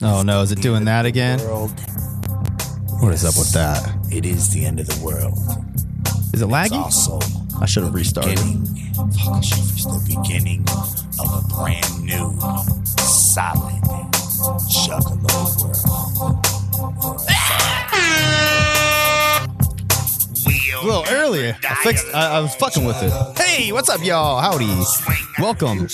Oh no, is it doing that again? World. What is up with that? It is the end of the world. Is it laggy? also I should have restarted. beginning. It's the beginning of a brand new, solid Juggalo world. A little earlier. I fixed. I, I was fucking with it. Hey, what's up, y'all? Howdy. Welcome.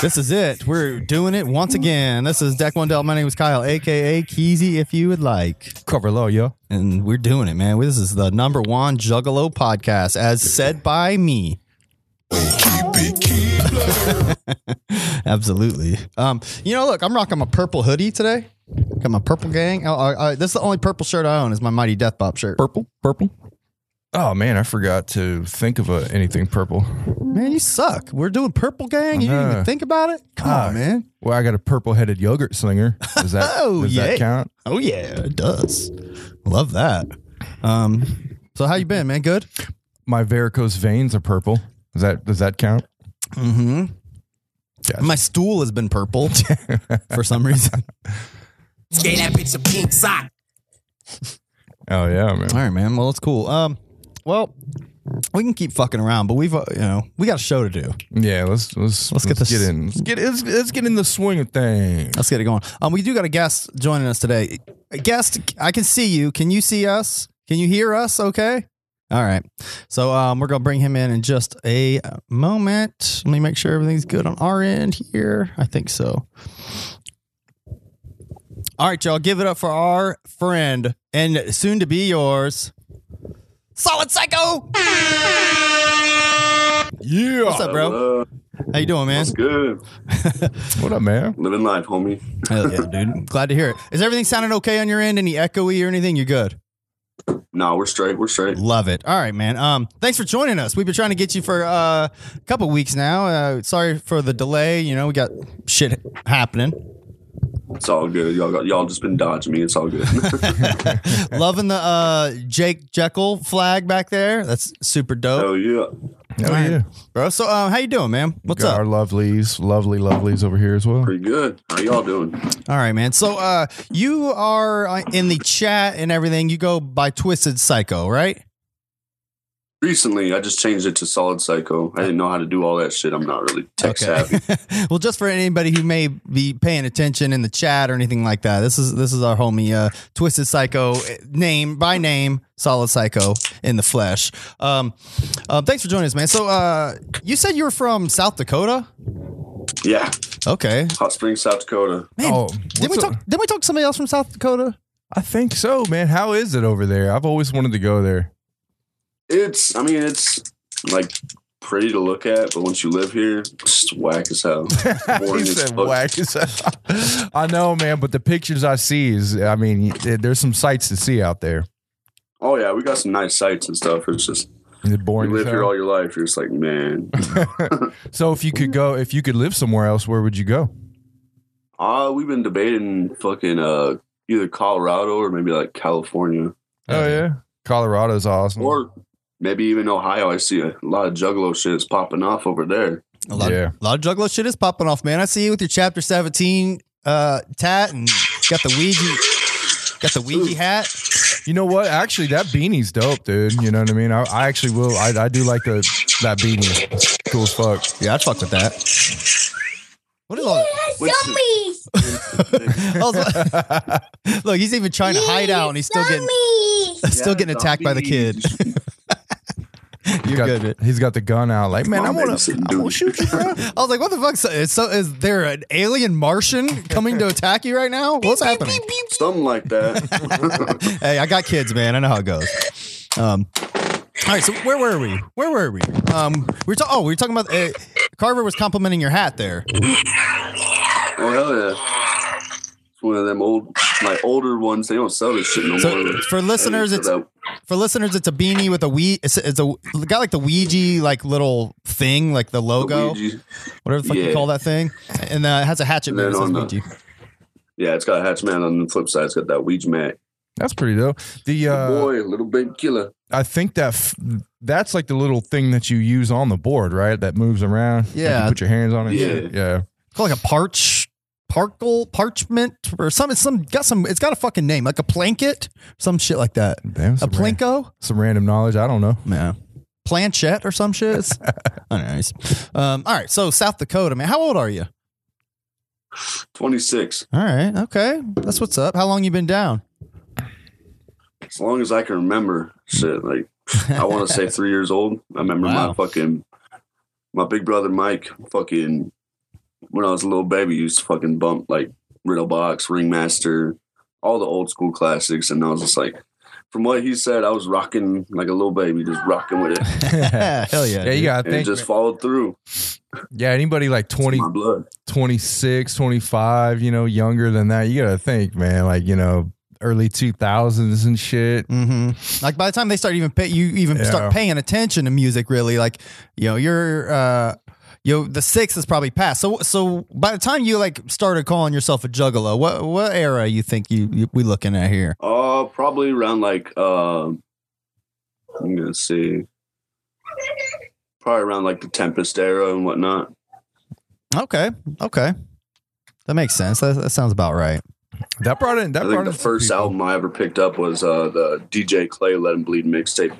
This is it. We're doing it once again. This is Deck One Dealt. My name is Kyle, aka Keezy, if you would like. Cover low, yo. And we're doing it, man. This is the number one Juggalo podcast, as said by me. Absolutely. Um, you know, look, I'm rocking my purple hoodie today. Got my purple gang. Oh, I, I, this is the only purple shirt I own. Is my Mighty Death Pop shirt. Purple, purple. Oh man, I forgot to think of a, anything purple. Man, you suck. We're doing purple gang. You didn't even Uh, think about it. Come ah. on, man. Well, I got a purple-headed yogurt slinger. Does that Oh, does yeah. that count? Oh yeah, it does. Love that. Um, so how you been, man? Good. My varicose veins are purple. Does that does that count? Mm-hmm. Gotcha. My stool has been purple for some reason. Gave that bitch a pink sock. Oh yeah, man. All right, man. Well, it's cool. Um, well, we can keep fucking around, but we've uh, you know we got a show to do. Yeah, let's let's Let's get this- get in. Let's get let's, let's get in the swing of things. Let's get it going. Um, we do got a guest joining us today. A guest, I can see you. Can you see us? Can you hear us? Okay. All right. So um, we're gonna bring him in in just a moment. Let me make sure everything's good on our end here. I think so. All right, y'all. Give it up for our friend and soon to be yours, Solid Psycho. Yeah. What's up, bro? Hello. How you doing, man? What's good? What up, man? Living life, homie. Hell yeah, dude. Glad to hear it. Is everything sounding okay on your end? Any echoey or anything? You're good. No, we're straight. We're straight. Love it. All right, man. Um, thanks for joining us. We've been trying to get you for uh, a couple weeks now. Uh, sorry for the delay. You know, we got shit happening. It's all good. Y'all got y'all just been dodging me. It's all good. Loving the uh, Jake Jekyll flag back there. That's super dope, Hell yeah. Oh yeah. bro. So, um, how you doing, man? What's Got up? Our lovelies, lovely lovelies over here as well. Pretty good. How y'all doing? All right, man. So, uh, you are uh, in the chat and everything. You go by Twisted Psycho, right? Recently, I just changed it to Solid Psycho. I didn't know how to do all that shit. I'm not really tech savvy. well, just for anybody who may be paying attention in the chat or anything like that, this is this is our homie uh, Twisted Psycho eh, name by name, Solid Psycho in the flesh. Um, uh, thanks for joining us, man. So, uh, you said you were from South Dakota. Yeah. Okay, Hot Springs, South Dakota. man. Oh, did we what's talk? up? Did we talk to somebody else from South Dakota? I think so, man. How is it over there? I've always wanted to go there. It's, I mean, it's like pretty to look at, but once you live here, it's whack as hell. Boring he as said whack as hell. I know, man, but the pictures I see is, I mean, there's some sights to see out there. Oh yeah, we got some nice sights and stuff. It's just Is it you boring? as live here all your life. You're just like, man. so if you could go, if you could live somewhere else, where would you go? Uh, we've been debating fucking uh either Colorado or maybe like California. Oh yeah, Colorado's awesome. Or maybe even Ohio. I see a lot of juggalo shit is popping off over there. A lot, Yeah. a lot of juggalo shit is popping off, man. I see you with your chapter seventeen uh, tat and got the Ouija, got the Ouija hat. You know what? Actually, that beanie's dope, dude. You know what I mean? I, I actually will. I, I do like the that beanie. It's cool as fuck. Yeah, I'd fuck with that. What is all that? Also- Look, he's even trying to hide out, and he's still getting still getting attacked by the kid. You're got, good. He's got the gun out. Like, man, I Come on, want to. I want dude. to shoot you, bro. I was like, "What the fuck? So, is, so, is there an alien Martian coming to attack you right now? What's happening?" Something like that. Hey, I got kids, man. I know how it goes. Um, all right, so where were we? Where were we? Um, we were ta- oh, we were talking about uh, Carver was complimenting your hat there. oh hell yeah! It's one of them old, like older ones. They don't sell this shit no So, more. for listeners, it's- that- For listeners, it's a beanie with a we. It's, it's a got like the Ouija like little thing, like the logo, Luigi. whatever the fuck you call that thing, and uh, it has a hatchet man that then says on the- Yeah, it's got a hatch man on the flip side. It's got that Ouija mat. That's pretty dope. The uh, Boy, little big killer. I think that f- that's like the little thing that you use on the board, right? That moves around. Like, you Yeah. put your hands on it. Yeah. shit. yeah. It's called like a parch parkle parchment or some it's some got some it's got a fucking name like a planket some shit like that Damn, a some, ran- some random knowledge. I don't know. yeah planchette or some shit It's- anyways um all right so south dakota man how old are you 26. all right okay that's what's up how long you been down As long as I can remember, shit. Like I want to say three years old. I remember Wow. my fucking my big brother Mike. Fucking when I was a little baby, used to fucking bump like Riddle Box, Ringmaster, all the old school classics, and I was just like. From what he said, I was rocking like a little baby, just rocking with it, hell yeah Yeah, you gotta it think. just followed through. yeah, anybody like 20, blood. 26, 25, you know, younger than that, you gotta think, man. Like you know, early two thousands and shit. hmm Like by the time they start even pay, you even Yeah. start paying attention to music, really. Like you know, you're uh, you know, the six is probably past. So so by the time you like started calling yourself a juggalo, what what era you think you, you we looking at here? Uh, probably around like uh, I'm gonna see, probably around like the Tempest era and whatnot. Okay, okay, that makes sense. That, that sounds about right. That brought in. That I brought think in the first people. album I ever picked up was uh the DJ Clay Let 'Em Bleed mixtape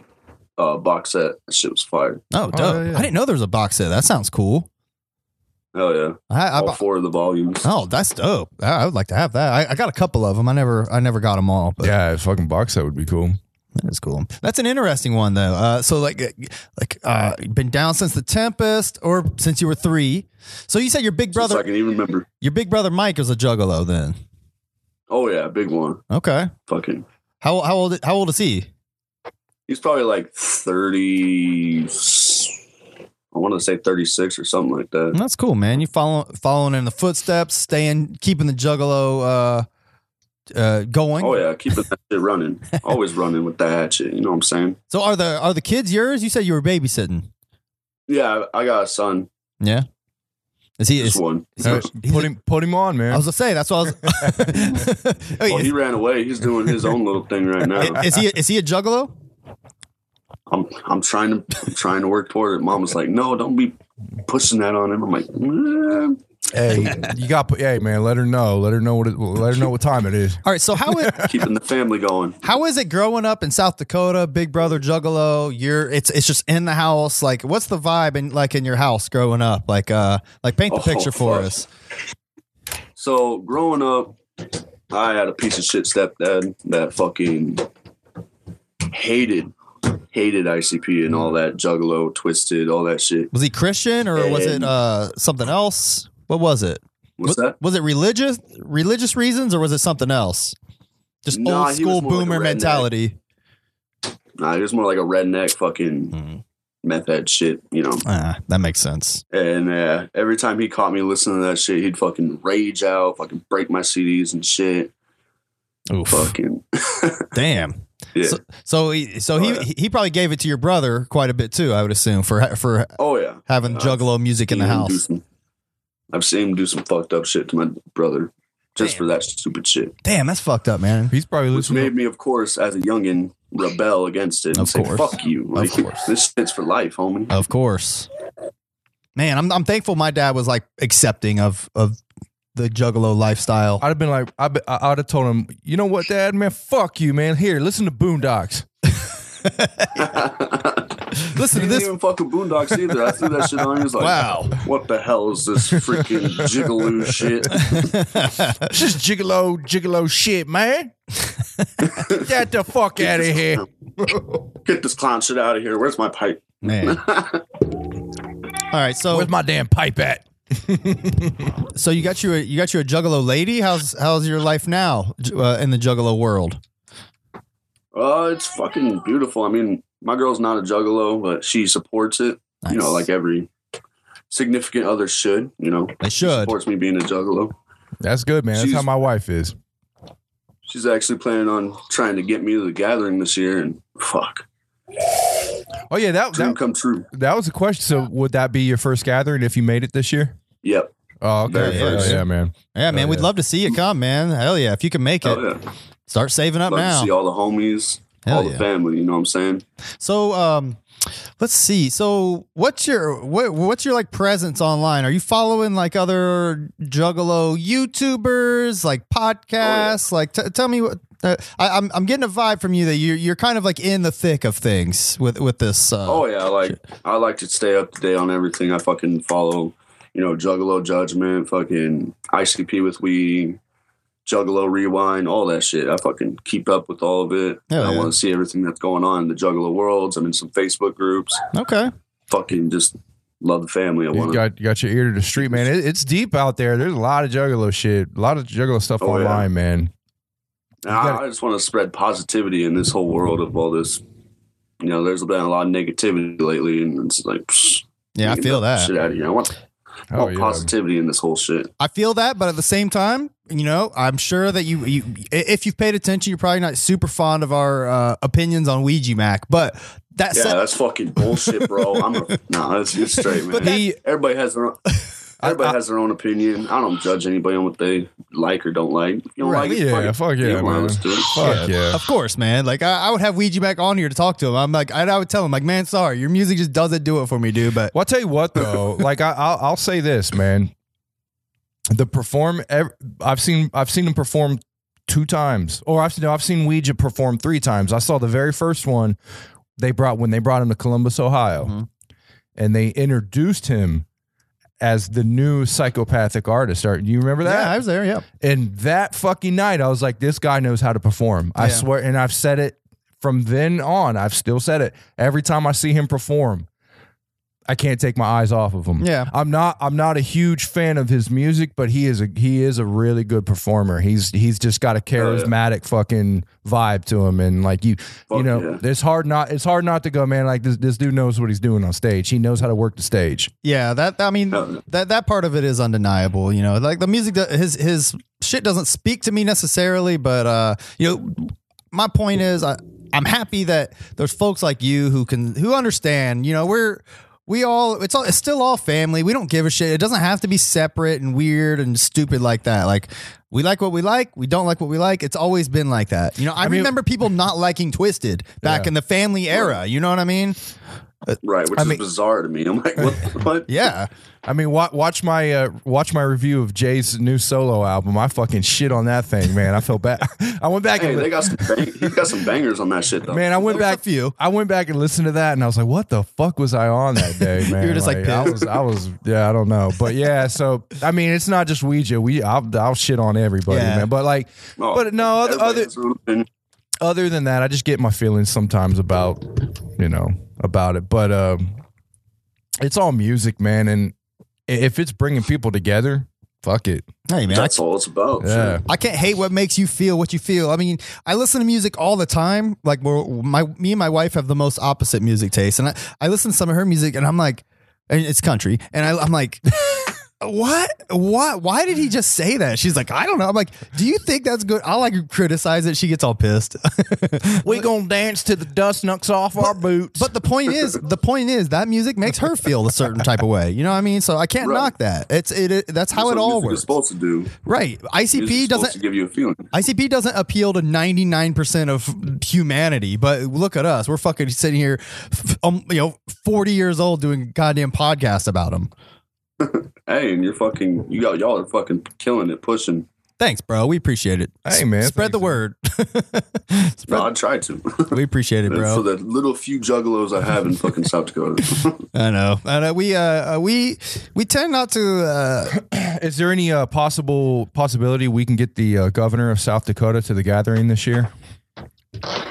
uh box set. That shit was fire. Oh, dope! yeah, yeah. I didn't know there was a box set. That sounds cool. Oh yeah, I, I, all four of the volumes. oh, that's dope. I, I would like to have that. I, I got a couple of them. I never I never got them all, but Yeah, a fucking box set would be cool. That is cool. That's an interesting one though. Uh, so like, like, uh, been down since the Tempest, or since you were three. So you said your big Since I can even remember. your big brother Mike was a juggalo then. Oh yeah, big one. Okay. Fucking. How how old how old is he? He's probably like thirty. I want to say thirty six or something like that. That's cool, man. You follow following in the footsteps, staying, keeping the juggalo uh, uh, going. Oh yeah, keeping that shit running. Always running with that shit. You know what I'm saying? So are the are the kids yours? You said you were babysitting. Yeah, I I got a son. Yeah. Is he? Just Is, one. is Uh, he- put him, put him on, man. I was gonna say that's what I was. Oh, Well, he ran away. He's doing his own little thing right now. is he? Is he a juggalo? I'm I'm trying to I'm trying to work toward it. Mom was like, "No, don't be pushing that on him." I'm like, "Mm." hey, you got. put Hey, man, let her know. Let her know what. It, let her know what time it is. All right. So how is, keeping the family going. How is it growing up in South Dakota, Big Brother Juggalo? You're it's it's just in the house. Like, what's the vibe in like in your house growing up? Like, uh, like paint the Oh, picture for fuck. us. So growing up, I had a piece of shit stepdad that fucking hated hated ICP and all that Juggalo, Twiztid, all that shit. Was he Christian or was it uh something else? What was it? What's was, that? was it religious religious reasons or was it something else? Just Nah, old school more like boomer mentality. Nah, he was more like a redneck fucking Mhm. meth head shit, you know. Ah, that makes sense. And uh, every time he caught me listening to that shit, he'd fucking rage out, fucking break my CDs and shit. Oof. Fucking Damn. yeah. So, so he so he Oh, yeah. he probably gave it to your brother quite a bit too. I would assume for for oh yeah. having Uh, Juggalo music in the Seen him do house. some- I've seen him do some fucked up shit to my brother just for that stupid shit. Damn, that's fucked up, man. He's probably Which listening. made me, of course, as a youngin, rebel against it and Of say, course. fuck you. Like, course. This shit's for life, homie. Of course. Man, I'm I'm thankful my dad was like accepting of of the juggalo lifestyle. I'd have been like, I'd, be, I'd have told him, you know what, Dad, man, fuck you, man. Here, listen to Boondox. Listen to didn't this. even fucking Boondox either. I threw that shit on. He was like, Wow. what the hell is this freaking jigaloo shit? It's just gigolo, gigolo shit, man. Get the fuck out of here. Get this clown shit out of here. Where's my pipe? Man. All right, so Where's my damn pipe at? so you got you a you got you a juggalo lady. How's how's your life now uh, in the juggalo world? Uh, it's fucking beautiful. I mean, my girl's not a juggalo, but she supports it. You know, like every significant other should. You know, They She should. supports me being a juggalo. That's good, man. That's how my wife is. She's actually planning on trying to get me to the gathering this year, and fuck, Oh yeah, that dream that, come true. that was a question. So would that be your first gathering if you made it this year? Yep. Oh, okay. Hell first. yeah, man. Yeah, man, Oh, we'd yeah. love to see you come, man. Hell yeah, if you can make it, Oh yeah. start saving up Love to now. see all the homies, Hell all yeah. the family. You know what I'm saying? So, um, let's see. So, what's your what, what's your like presence online? Are you following like other Juggalo YouTubers, like podcasts? Like, t- tell me what. Uh, I, I'm I'm getting a vibe from you that you're you're kind of like in the thick of things with with this. Uh, Oh yeah, like I like to stay up to date on everything. I fucking follow, you know, Juggalo Judgment, fucking ICP with We, Juggalo Rewind, all that shit. I fucking keep up with all of it. Hell I yeah. want to see everything that's going on in the Juggalo worlds. I'm in some Facebook groups. Okay. Fucking just love the family. I You want to. got you got your ear to the street, man. It, it's deep out there. There's a lot of juggalo shit, a lot of juggalo stuff Oh, yeah. online, man. I, I just want to spread positivity in this whole world of all this. You know, there's been a lot of negativity lately, and it's like, psh, Yeah, I feel that that. shit out of here. I want, I Oh yeah. positivity in this whole shit. I feel that, but at the same time, you know, I'm sure that you, you if you've paid attention, you're probably not super fond of our uh, opinions on Ouija Macc. But that Yeah, said, that's fucking bullshit, bro. I'm a, nah, that's just straight, man. He- everybody has their own, everybody I- has their own opinion. I don't judge anybody on what they like or don't like. You don't Right, like it, yeah, fuck yeah, You don't wanna man. listen to it. Fuck yeah. Of course, man. Like I, I would have Ouija Macc on here to talk to him. I'm like, I, I would tell him, like, man, sorry, your music just doesn't do it for me, dude. But Well, I'll tell you what though. like I, I'll, I'll say this, man. The perform, I've seen, I've seen him perform two times, or I've no, I've seen Ouija perform three times. I saw the very first one they brought when they brought him to Columbus, Ohio, Mhm. and they introduced him as the new psychopathic artist. Do you remember that? yeah, I was there. Yeah, And that fucking night, I was like, this guy knows how to perform. I Yeah. swear. And I've said it from then on. I've still said it. Every time I see him perform, I can't take my eyes off of him. Yeah. I'm not I'm not a huge fan of his music, but he is a he is a really good performer. He's he's just got a charismatic fucking vibe to him. And like you you know, yeah. it's hard not it's hard not to go, man, like this this dude knows what he's doing on stage. He knows how to work the stage. yeah. That I mean, No, no. that that part of it is undeniable. You know, like the music, his his shit doesn't speak to me necessarily, but uh, you know, my point is, I I'm happy that there's folks like you who can who understand. You know, we're we all it's all it's still all family. We don't give a shit. It doesn't have to be separate and weird and stupid like that. Like we like what we like, we don't like what we like. It's always been like that. You know, I, mean- remember people not liking Twiztid back Yeah. in the family era. You know what I mean? Right, which I is mean- bizarre to me. I'm like, what? what? Yeah. I mean, watch, watch my uh, watch my review of Jay's new solo album. I fucking shit on that thing, man. I feel bad. I went back Hey, and they got some. Bang- he's got some bangers on that shit though. man, I went There's back a few. I went back and listened to that, and I was like, "What the fuck was I on that day, man?" you were just, like, I was, I was, yeah, I don't know, but yeah. So I mean, it's not just Ouija. We, I'll, I'll shit on everybody, Yeah. man. But like, Oh, but no, other, other has their own opinion. other than that, I just get my feelings sometimes about, you know, about it. But um, it's all music, man, and if it's bringing people together, fuck it. Hey man, I That's all it's about. Yeah. I can't hate what makes you feel what you feel. I mean, I listen to music all the time. Like we're, my me and my wife have the most opposite music taste, and I, I listen to some of her music, and I'm like, and it's country, and I, I'm like. What? What? Why did he just say that? She's like, I don't know. I'm like, do you think that's good? I'll like criticize it. She gets all pissed. We gonna dance to the dust knocks off our boots. But the point is, the point is that music makes her feel a certain type of way. You know what I mean? So I can't Right. knock that. It's it. it that's how That's it all music is works. supposed to do. Right. ICP supposed doesn't to give you a feeling. ICP doesn't appeal to 99% of humanity, but look at us. We're fucking sitting here, f- um, you know, 40 years old doing goddamn podcast about them. Hey, and you're fucking. You got y'all are fucking killing it, pushing. Thanks, bro. We appreciate it. Hey, man, Spread the thanks, word. No, Spread, I tried to. we appreciate it, For bro. the little few juggalos I have in fucking South Dakota. I know. I know. We, uh, uh, we, we tend not to, uh, Is there any uh, possible possibility we can get the uh, governor of South Dakota to the gathering this year?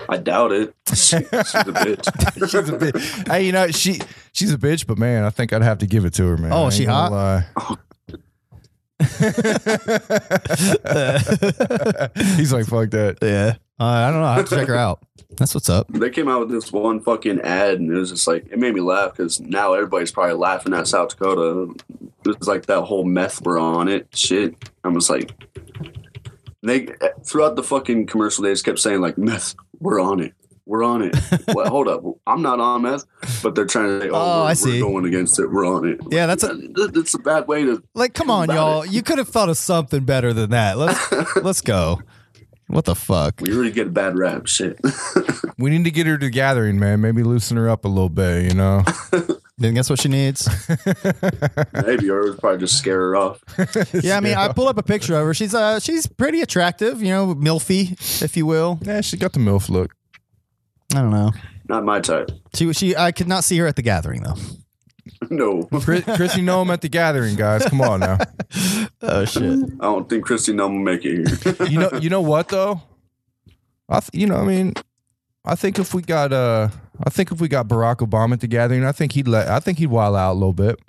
I doubt it. She's a bitch. she's a bitch. Hey, you know she she's a bitch, but man, I think I'd have to give it to her, man. Oh, I she hot? lie. He's like, fuck that. yeah. Uh, I don't know. I have to check her out. That's what's up. They came out with this one fucking ad, and it was just like it made me laugh because now everybody's probably laughing at South Dakota. It was like that whole meth were on it shit. I was like, they throughout the fucking commercial, they just kept saying like meth, we're on it, we're on it. well, hold up, I'm not on meth, but they're trying to say, oh, Oh, we're, I see. we're going against it, we're on it. Yeah, that's a- that's a bad way to. Like, come on, y'all. it. You could have thought of something better than that. Let's, let's go. What the fuck? We really get a bad rap. Shit. We need to get her to gathering, man. Maybe loosen her up a little bit, you know. Then guess what she needs? Maybe or it would probably just scare her off. yeah, I mean, I pulled up a picture of her. She's uh, she's pretty attractive, you know, milfy, if you will. yeah, she got the milf look. I don't know. Not my type. She she I could not see her at the gathering though. No. Chris, Chrissy Noem at the gathering, guys. Come on now. Oh shit. I don't think Kristi Noem will make it here. You know, you know what though? I, th- you know, I mean, I think if we got, uh, I think if we got Barack Obama at the gathering, I think he'd let, I think he'd wild out a little bit.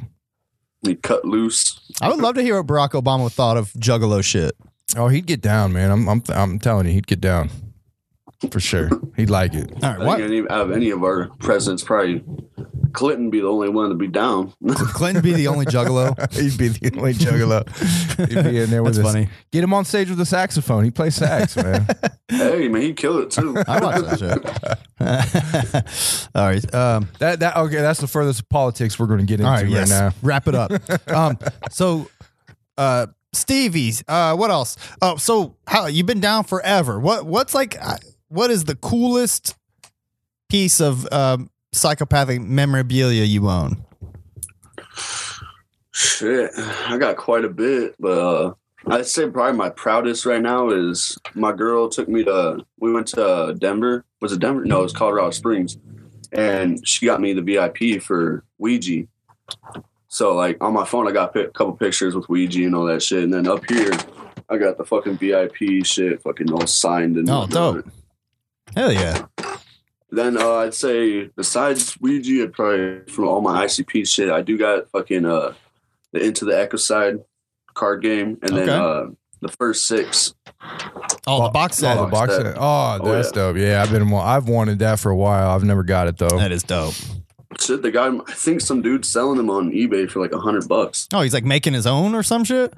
he cut loose. I would love to hear what Barack Obama thought of Juggalo shit. Oh, he'd get down, man. I'm, I'm, I'm telling you, he'd get down for sure. He'd like it. All I right, think what? any, out of any of our presidents, probably Clinton be the only one to be down. Clinton be the only Juggalo. He'd be the only juggalo. He'd be in there with That's us. funny. Get him on stage with a saxophone. He plays sax, man. hey man, he killed it too. I watch that shit. all right. Um, that that okay. That's the furthest politics we're going to get into all right. right Yes. now. Wrap it up. Um, so, uh, Stevie's. Uh, what else? Oh, so how you've been down forever? What What's like? uh, What is the coolest piece of um, psychopathic memorabilia you own? Shit, I got quite a bit, but uh, I'd say probably my proudest right now is my girl took me to. We went to Denver. Was it Denver? No, it was Colorado Springs, and she got me the VIP for Ouija. So like on my phone, I got a couple pictures with Ouija and all that shit, and then up here, I got the fucking VIP shit, fucking all signed and Oh, dope. Hell yeah. Then uh, I'd say besides Ouija, I'd probably from all my ICP shit, I do got fucking uh the Into the Echo Side card game, and then uh the first six. Oh, the box set. Oh, the box set. set. Oh, Oh, that's yeah. dope. Yeah, I've been. I've wanted that for a while. I've never got it though. That is dope. Shit, the guy I think some dude's selling them on eBay for like a hundred bucks. Oh, he's like making his own or some shit.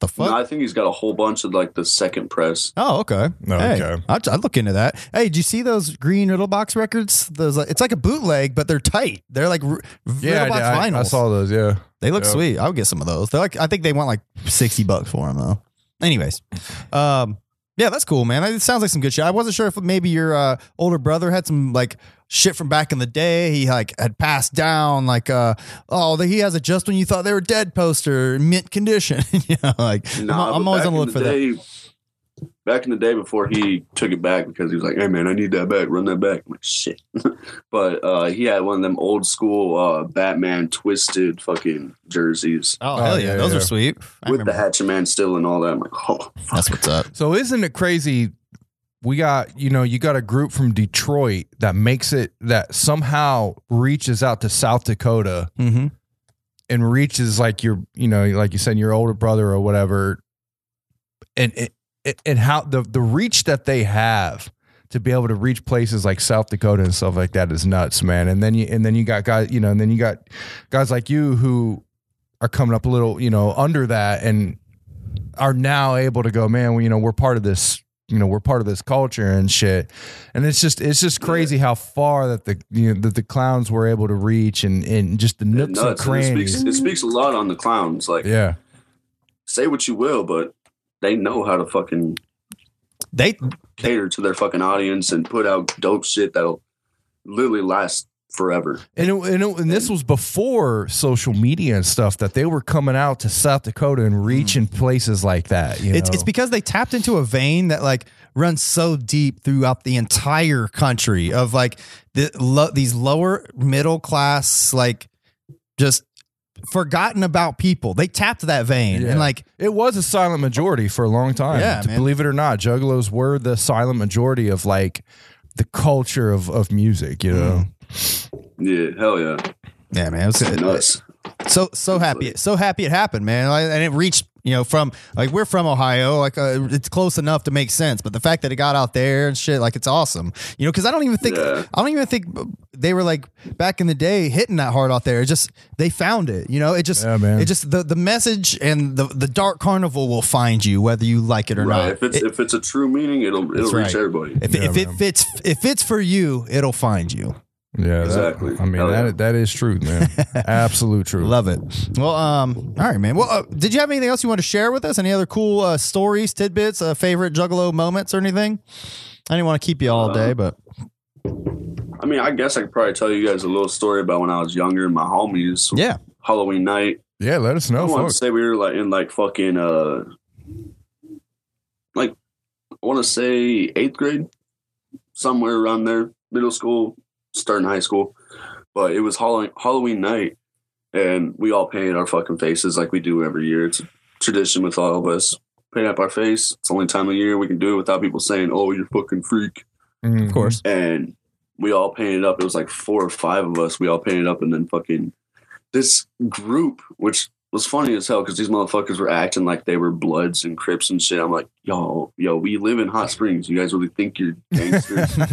The fuck? No, I think he's got a whole bunch of like the second press. Oh, okay. Hey, okay. I'd, I'd look into that. Hey, did you see those green Riddle Box records? Those like, it's like a bootleg, but they're tight. They're like r- Yeah, Riddle Box I, I. I saw those. Yeah. they look yeah. sweet. I would get some of those. They're like I think they want like sixty bucks for them though. Anyways, um, yeah, that's cool, man. It sounds like some good shit. I wasn't sure if maybe your uh, older brother had some like shit from back in the day. He like had passed down like uh oh he has a just when you thought they were dead poster mint condition. you know, like I'm- I'm, always on the look for that. Day, Back in the day before he took it back because he was like, "Hey man, I need that back. Run that back." I'm like, "Shit," but uh, he had one of them old school uh, Batman Twiztid fucking jerseys Oh, Oh, hell yeah, yeah, those yeah. are sweet. I with the remember. Hatchet Man still and all that. I'm like, "Oh, That's what's up. So isn't it crazy? We got you know you got a group from Detroit that makes it that somehow reaches out to South Dakota Mm-hmm. and reaches like your you know like you said your older brother or whatever, and it, it, and how the the reach that they have to be able to reach places like South Dakota and stuff like that is nuts, man. And then you and then you got guys you know and then you got guys like you who are coming up a little you know under that and are now able to go, man. well, You know we're part of this. You know we're part of this culture and shit, and it's just it's just crazy how far that the you know that the clowns were able to reach and and just the nooks and nuts." And it, speaks, it speaks a lot on the clowns. Like, Yeah. say what you will, but they know how to fucking They cater to their fucking audience and put out dope shit that'll literally last forever. And, it, and, it, and this was before social media and stuff that they were coming out to South Dakota and reaching mm. places like that. You it's know? it's because they tapped into a vein that like runs so deep throughout the entire country of like the lo- these lower middle class like just forgotten about people. They tapped that vein Yeah. and like it was a silent majority for a long time. Yeah, To man. believe it or not, Juggalos were the silent majority of like the culture of, of music, you know? Mm. Yeah, hell yeah. yeah, man, it was Nuts. so so happy so happy it happened man and it reached you know from like we're from ohio like uh, it's close enough to make sense but the fact that it got out there and shit like it's awesome you know because i don't even think Yeah. i don't even think they were like back in the day hitting that hard out there it just they found it you know it just Yeah, man. it just the, the message and the the dark carnival will find you whether you like it or Right. not If it's It- if it's a true meaning, it'll it'll reach right. everybody. if, it- Yeah, if it fits if it's for you it'll find you Yeah, that- Exactly. I mean, Hell yeah. that that is truth, man. Absolute truth. Love it. Well, um, all right, man. Well, uh, did you have anything else you want to share with us? Any other cool uh, stories, tidbits, uh, favorite Juggalo moments, or anything? I didn't want to keep you all day, but I mean, I guess I could probably tell you guys a little story about when I was younger. And my homies, yeah. Halloween night. Yeah, let us know. I want to say we were like in like fucking uh, like I want to say eighth grade, somewhere around there, middle school, starting high school. But it was Halloween night, and we all painted our fucking faces like we do every year. It's a tradition with all of us. Paint up our face. It's the only time of year we can do it without people saying, "Oh, you're fucking freak." Mhm. Of course. and we all painted up. It was like four or five of us. We all painted up, and then fucking this group, which was funny as hell because these motherfuckers were acting like they were Bloods and Crips and shit. I'm like, yo, yo, we live in Hot Springs. You guys really think you're gangsters?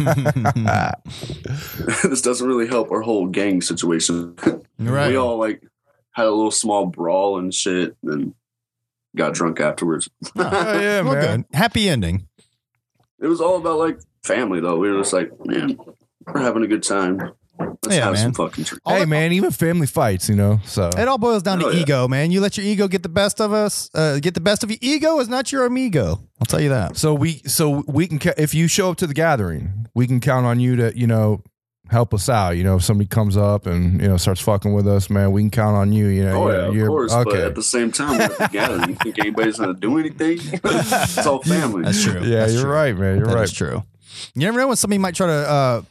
this doesn't really help our whole gang situation. right. We all like had a little small brawl and shit, and got drunk afterwards. Oh, yeah, man. good. Happy ending. It was all about like family though. We were just like, man, we're having a good time. Let's Yeah, have man. some fucking treat. All Hey, it- man, even family fights, you know. So It all boils down to Oh, yeah. ego, man. You let your ego get the best of us. Uh, get the best of your ego is not your amigo. I'll tell you that. So we so we can ca- if you show up to the gathering, we can count on you to you know help us out. You know, if somebody comes up and you know starts fucking with us, man, we can count on you. You know, Oh you're- yeah, of you're- course. But at the same time, we're at gathering. You think anybody's gonna do anything? it's all family. That's true. yeah, That's you're true. right, man. You're That right. That's true. You never know when somebody might try to. Uh,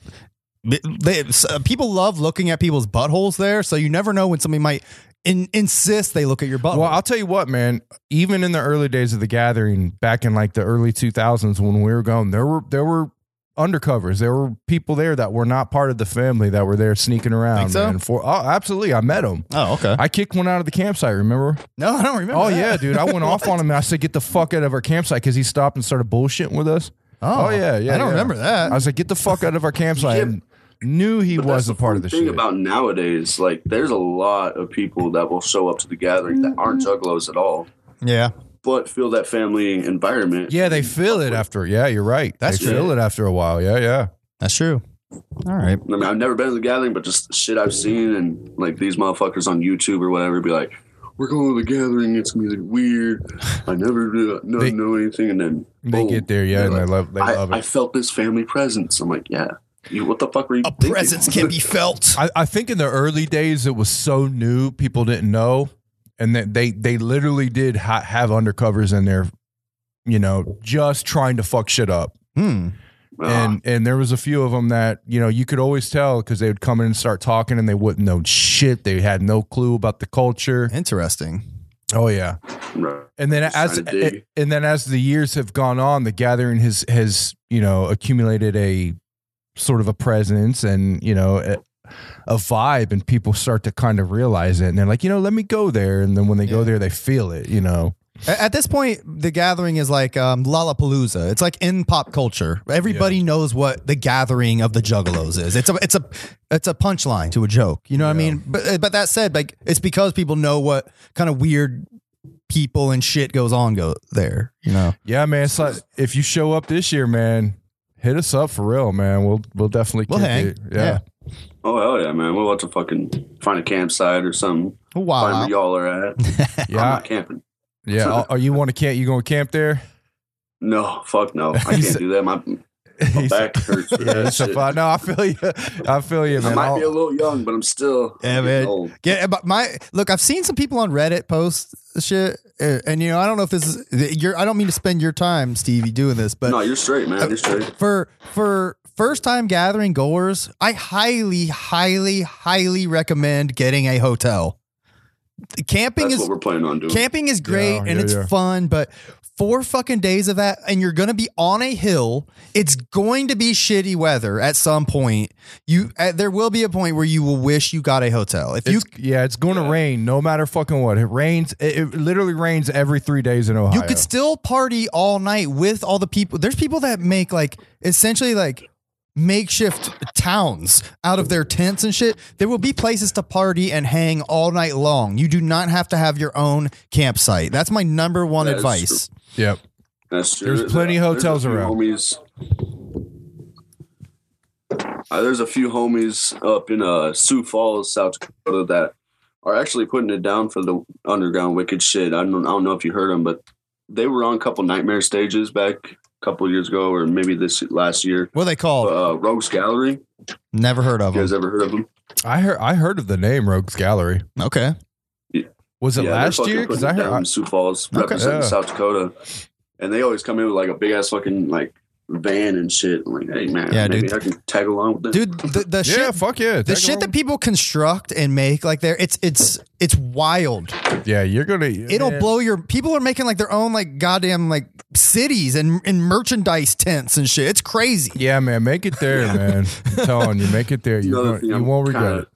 they, uh, people love looking at people's buttholes there, so you never know when somebody might in, insist they look at your butthole. Well, I'll tell you what, man. Even in the early days of the gathering, back in like the early 2000s when we were going, there were there were undercovers. There were people there that were not part of the family that were there sneaking around. So? man, for oh, absolutely, I met them. oh, okay. I kicked one out of the campsite. Remember? no, I don't remember. Oh that. yeah, dude. I went off on him and I said, "Get the fuck out of our campsite," because he stopped and started bullshitting with us. Oh, Oh, yeah, yeah, I don't yeah. remember that. I was like, "Get the fuck out of our campsite." Yeah. And knew he But was a part of the thing shit. about nowadays. Like, there's a lot of people that will show up to the gathering that aren't mm-hmm. juggalos at all, yeah, but feel that family environment. yeah, they feel it after. Yeah, you're right. That's they true. feel it after a while. Yeah, yeah. that's true. All right. I mean, I've never been to the gathering, but just the shit I've seen and like these motherfuckers on YouTube or whatever be like, "We're going to the gathering. It's gonna be like weird. I never do, no, They- know anything." And then They get there, yeah, they're and they like, love. They I, love I felt this family presence. I'm like, yeah. You, what the fuck were you? A thinking? presence can be felt. I, I think in the early days it was so new, people didn't know, and that they they literally did ha- have undercovers in there, you know, just trying to fuck shit up. Hmm. Ah, and and there was a few of them that you know you could always tell because they would come in and start talking and they wouldn't know shit. They had no clue about the culture. Interesting. Oh yeah, right. and then Just as trying to dig. and then as the years have gone on, the gathering has has you know accumulated a sort of a presence and you know a, vibe, and people start to kind of realize it, and they're like, you know, let me go there, and then when they go there, they feel it, you know. At this point, the gathering is like um, Lollapalooza. It's like in pop culture. Everybody knows what the gathering of the Juggalos is. It's a it's a it's a punchline to a joke. You know what I mean? But but that said, like it's because people know what kind of weird people and shit goes on go there. You know? Yeah, man. It's like if you show up this year, man, hit us up for real, man. We'll we'll definitely We'll hang. it. Yeah. Oh hell yeah, man! We'll have to fucking find a campsite or something. Find Wow. where y'all are at. I'm Yeah. not camping. Yeah. Are- Are you want to camp? You going to camp there? No, fuck no. I can't do that. My, my He back hurts. Yeah, that it's a fun. No, I feel you. I feel you, I man. might I'll- be a little young, but I'm still Yeah, man. old. Yeah, but my look, I've seen some people on Reddit post shit, uh, and you know, I don't know if this is you're. I don't mean to spend your time, Stevie, doing this, but no, you're straight, man. You're straight. for for first time gathering goers, I highly, highly, highly recommend getting a hotel. Camping That's is what we're planning on doing. camping is great Yeah, and yeah, it's yeah. fun, but four fucking days of that, and you're gonna be on a hill. It's going to be shitty weather at some point. You uh, there will be a point where you will wish you got a hotel. If you yeah, it's going to rain no matter fucking what. It rains. It, it literally rains every three days in Ohio. You could still party all night with all the people. There's people that make like essentially like makeshift towns out of their tents and shit. There will be places to party and hang all night long. You do not have to have your own campsite. That's my number one That is advice. Yep. That's true. There's plenty of hotels around. Homies. Uh, there's a few homies up in uh, Sioux Falls, South Dakota, that are actually putting it down for the underground wicked shit. I don't, I don't know if you heard them, but they were on a couple nightmare stages back a couple years ago, or maybe this last year. What are they called? Uh, Rogues Gallery. Never heard of You guys ever heard of them? I heard I heard of the name Rogues Gallery. Okay. Was it they're last year? Because I heard down in Sioux Falls, Okay. representing Yeah. South Dakota, and they always come in with like a big ass fucking like van and shit. I'm like, hey man, Yeah, maybe dude. I can tag along with them. Dude, the, the yeah, shit fuck yeah. the Tag shit along. that people construct and make like there it's it's it's wild. yeah, you're gonna. It'll man. blow your people are making like their own like goddamn like cities and and merchandise tents and shit. It's crazy. Yeah, man, make it there, man. I'm telling you, make it there. You're Another gonna, you I'm won't regret kinda- it.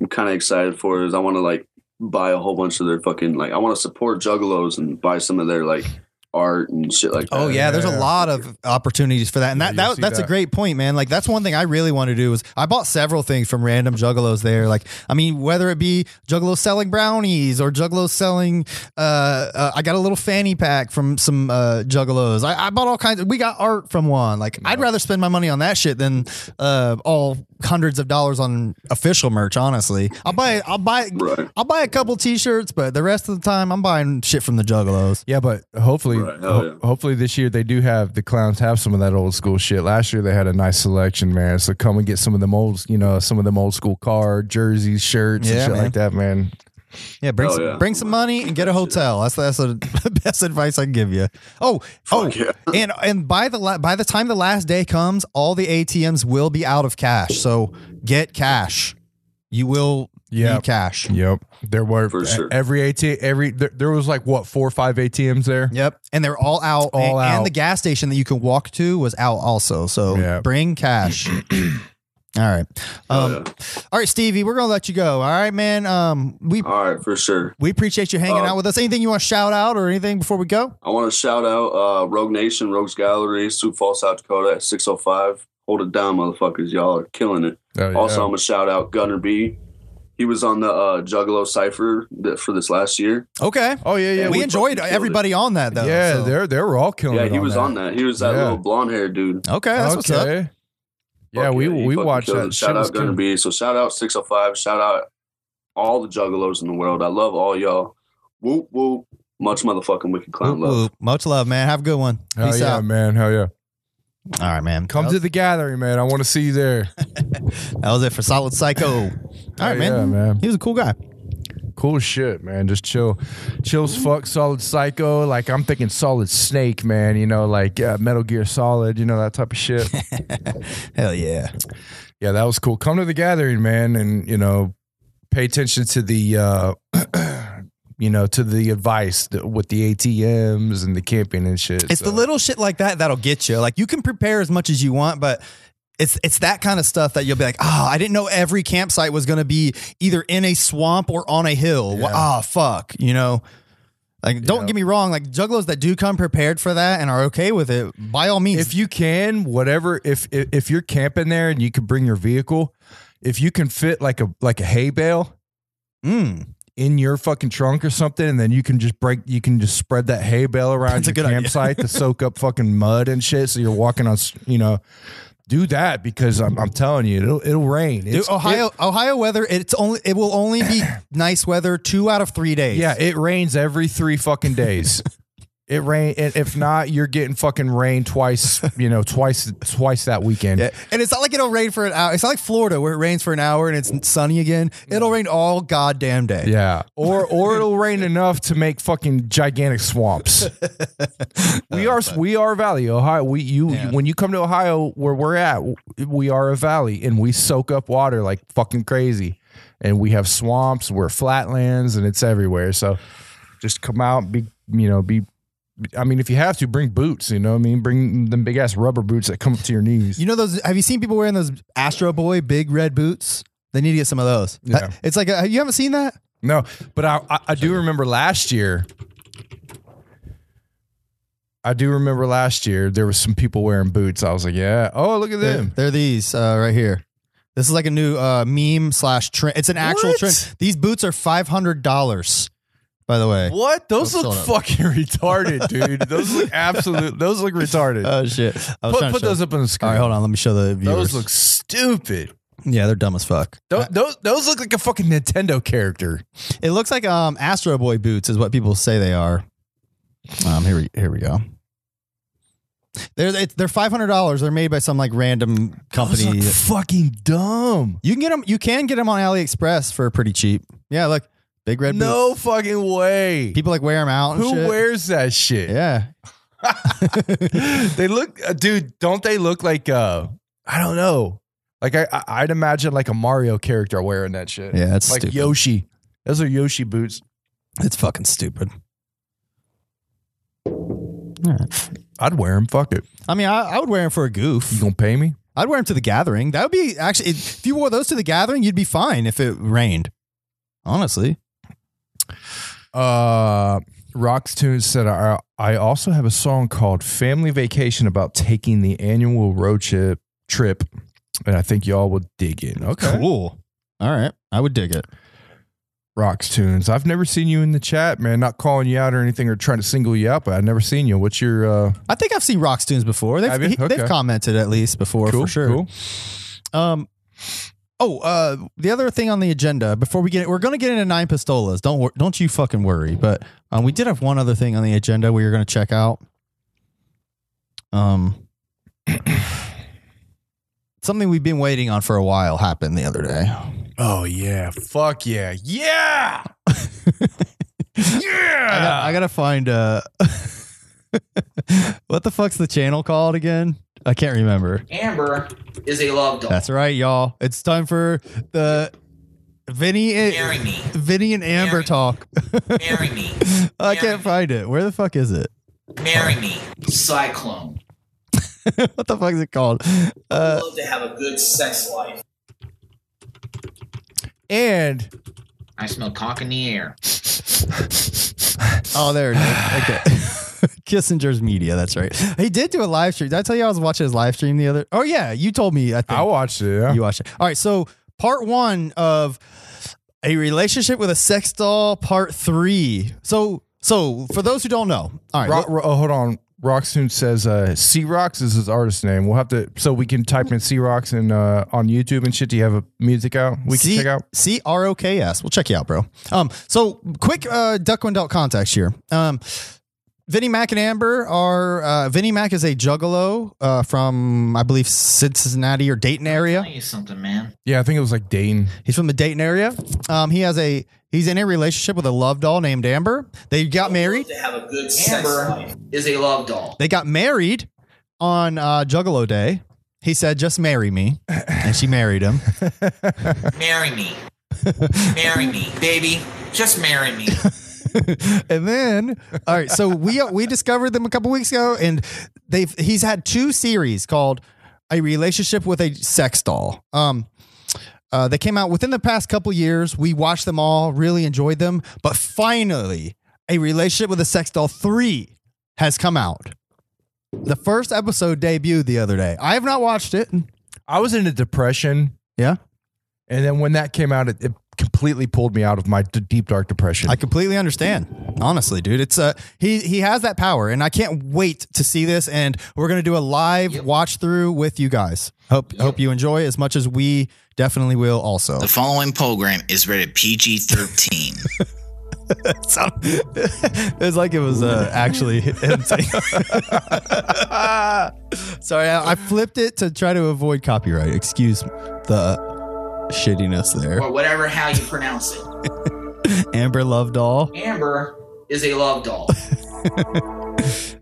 I'm kind of excited for is I want to like buy a whole bunch of their fucking like I want to support Juggalos and buy some of their like art and shit like that. Oh yeah, there's a lot of opportunities for that, and Yeah, that, you'll that that's a great point, man. Like that's one thing I really want to do is I bought several things from random juggalos there. Like I mean, whether it be juggalos selling brownies or juggalos selling, uh, uh I got a little fanny pack from some uh, juggalos. I, I bought all kinds. Of, we got art from one. Like I'd rather spend my money on that shit than uh, all hundreds of dollars on official merch. Honestly, I'll buy I'll buy Right. I'll buy a couple t-shirts, but the rest of the time I'm buying shit from the juggalos. Yeah, but hopefully, Right, ho- yeah. hopefully this year they do have the clowns have some of that old school shit. Last year they had a nice selection, man. So come and get some of them old, you know, some of them old school card jerseys, shirts, Yeah, and shit man. like that, man. Yeah, bring Hell some, yeah. bring some money and get a hotel. That's that's the best advice I can give you. Oh, oh, yeah. and and by the la- by the time the last day comes, all the ATMs will be out of cash. So get cash. You will Yeah. need cash. Yep, there were For sure. every ATM, every there, there was like what four or five ATMs there. Yep, and they're all out. All and, out. and the gas station that you can walk to was out also. So Yeah. bring cash. all right, Oh, um, yeah. all right, Stevie, we're gonna let you go. All right, man. Um, we All right, for sure. we appreciate you hanging Uh, out with us. Anything you want to shout out or anything before we go? I want to shout out uh, Rogue Nation, Rogues Gallery, Sioux Falls, South Dakota at 605. Hold it down, motherfuckers. Y'all are killing it. Oh, yeah. Also, I'm going to shout out Gunner B. He was on the uh, Juggalo Cypher th- for this last year. Okay. oh yeah, yeah, we, we enjoyed fucking killed everybody on that though. yeah, so- they they were all killing. Yeah, it he was that. on that. He was that Yeah. little blonde haired dude. Okay, that's what's up. Okay. Yeah, we he we fucking watched killed that. Shout was out Gunner good. B. So shout out 605. Shout out all the Juggalos in the world. I love all y'all. Whoop, whoop. Much motherfucking Wicked Clown Whoop, love. whoop. Much love, man. Have a good one. Hell Peace yeah, out. man. Hell yeah. All right, man. Come that to the gathering, man. I want to see you there. that was it for Solid Psycho. All right, man. yeah, man. He was a cool guy. Cool shit, man. Just chill, chills. Fuck, solid psycho. Like I'm thinking, solid snake, man. You know, like uh, Metal Gear Solid. You know that type of shit. Hell yeah. yeah, that was cool. Come to the gathering, man, and you know, pay attention to the, uh, you know, to the advice with the ATMs and the camping and shit. It's So, the little shit like that that'll get you. Like you can prepare as much as you want, but it's it's that kind of stuff that you'll be like, oh, I didn't know every campsite was going to be either in a swamp or on a hill. Yeah. Ah, fuck, you know. Like, don't Yeah. get me wrong. Like juggalos that do come prepared for that and are okay with it, by all means, if you can, whatever. If, if if you're camping there and you can bring your vehicle, if you can fit like a like a hay bale. Mm. in your fucking trunk or something, and then you can just break, you can just spread that hay bale around That's a your good campsite to soak up fucking mud and shit. So you're walking on, you know, do that because I'm, I'm telling you, it'll it'll rain. Dude, Ohio, Ohio weather. It's only it will only be nice weather two out of three days. yeah, it rains every three fucking days. It rain, and if not, you're getting fucking rain twice. You know, twice twice that weekend. Yeah. And it's not like it'll rain for an hour. It's not like Florida where it rains for an hour and it's sunny again. It'll rain all goddamn day. Yeah, or or it'll rain enough to make fucking gigantic swamps. we are we are a valley, Ohio. We you Yeah. when you come to Ohio, where we're at, we are a valley, and we soak up water like fucking crazy, and we have swamps, we're flatlands, and it's everywhere. So just come out, be you know, be. I mean, if you have to, bring boots. You know, what I mean, bring them big ass rubber boots that come up to your knees. You know those? Have you seen people wearing those Astro Boy big red boots? They need to get some of those. Yeah. It's like a, you haven't seen that? No, but I, I I do remember last year. I do remember last year there was some people wearing boots. I was like, yeah. Oh, look at They're, them. they're these uh, right here. This is like a new uh, meme slash trend. It's an actual What? trend. These boots are five hundred dollars. By the way. What? Those Oh, look fucking retarded, dude. Those look absolute. Those look retarded. Oh shit! I was put trying to put show- those up on the All screen. right, hold on. Let me show the viewers. Those look stupid. yeah, they're dumb as fuck. Those, those those look like a fucking Nintendo character. It looks like um Astro Boy boots is what people say they are. Um, here we here we go. They're it's, they're five hundred dollars. They're made by some like random Those company. look fucking dumb. You can get them. You can get them on AliExpress for pretty cheap. Yeah, look, big red boots. No fucking way. People like wear them out. And Who shit. wears that shit? Yeah, they look, uh, dude. Don't they look like? uh I don't know. Like I, I, I'd imagine like a Mario character wearing that shit. yeah, that's like stupid. Yoshi. Those are Yoshi boots. it's fucking stupid. I'd wear them. Fuck it. I mean, I, I would wear them for a goof. You gonna pay me? I'd wear them to the gathering. That would be actually if you wore those to the gathering, you'd be fine if it rained. Honestly, Uh, Rox Tunes said, I, I also have a song called Family Vacation about taking the annual road trip, trip and I think y'all would dig it. Okay. cool. All right, I would dig it. Rocks Tunes. I've never seen you in the chat, man. Not calling you out or anything or trying to single you out, but I've never seen you. What's your uh I think I've seen Rock's tunes before. They've, he- they've commented at least before cool? for sure. Cool. Um. Oh, uh, the other thing on the agenda before we get, it, we're going to get into nine pistolas. Don't wor- don't you fucking worry. But um, we did have one other thing on the agenda we were going to check out. Um, something we've been waiting on for a while happened the other day. Oh yeah. Fuck yeah. Yeah. I, yeah. got, I gotta find uh, what the fuck's the channel called again? I can't remember. Amber is a love doll. That's right, y'all. It's time for the Vinny and. Vinny and Amber Marry. talk. Marry me. I Marry can't me. find it. Where the fuck is it? Marry me. Cyclone. what the fuck is it called? I Uh, love to have a good sex life. And I smell cock in the air. oh, there it is. Okay. Kissinger's Media. That's right. He did do a live stream. Did I tell you I was watching his live stream the other? Oh yeah, you told me. I think I watched it. Yeah. you watched it. All right. So part one of a relationship with a sex doll. Part three. So so for those who don't know, all right. Ro- look- Ro- oh, hold on. Roxtoon says uh, C Rocks is his artist name. We'll have to so we can type in C Rocks and uh, on YouTube and shit. Do you have a music out we can C- check out? C R O K S. We'll check you out, bro. Um, so quick uh Deck One Dealt context here. Um Vinnie Mac and Amber are uh Vinnie Mac is a juggalo uh from I believe Cincinnati or Dayton area. Tell you something, man. Yeah, I think it was like Dayton. He's from the Dayton area. Um he has a he's in a relationship with a love doll named Amber. They got married. To have a good sex life is a love doll. They got married on uh Juggalo Day. He said, just marry me. And she married him. Marry me. marry me, baby. Just marry me. and then all right so we we discovered them a couple weeks ago and they've he's had two series called a relationship with a sex doll um uh, they came out within the past couple years we watched them all really enjoyed them but finally a relationship with a sex doll 3 has come out the first episode debuted the other day i have not watched it I was in a depression, yeah and then when that came out, it, it completely pulled me out of my d- deep dark depression. I completely understand. Honestly, dude, it's uh he he has that power, and I can't wait to see this. And we're gonna do a live Yep. watch through with you guys. Hope hope you enjoy as much as we definitely will. Also, The following program is rated PG 13. So- it's like it was uh, actually him saying. Sorry, I, I flipped it to try to avoid copyright. Excuse the shittiness there. or whatever how you pronounce it. Amber Love Doll, Amber is a love doll.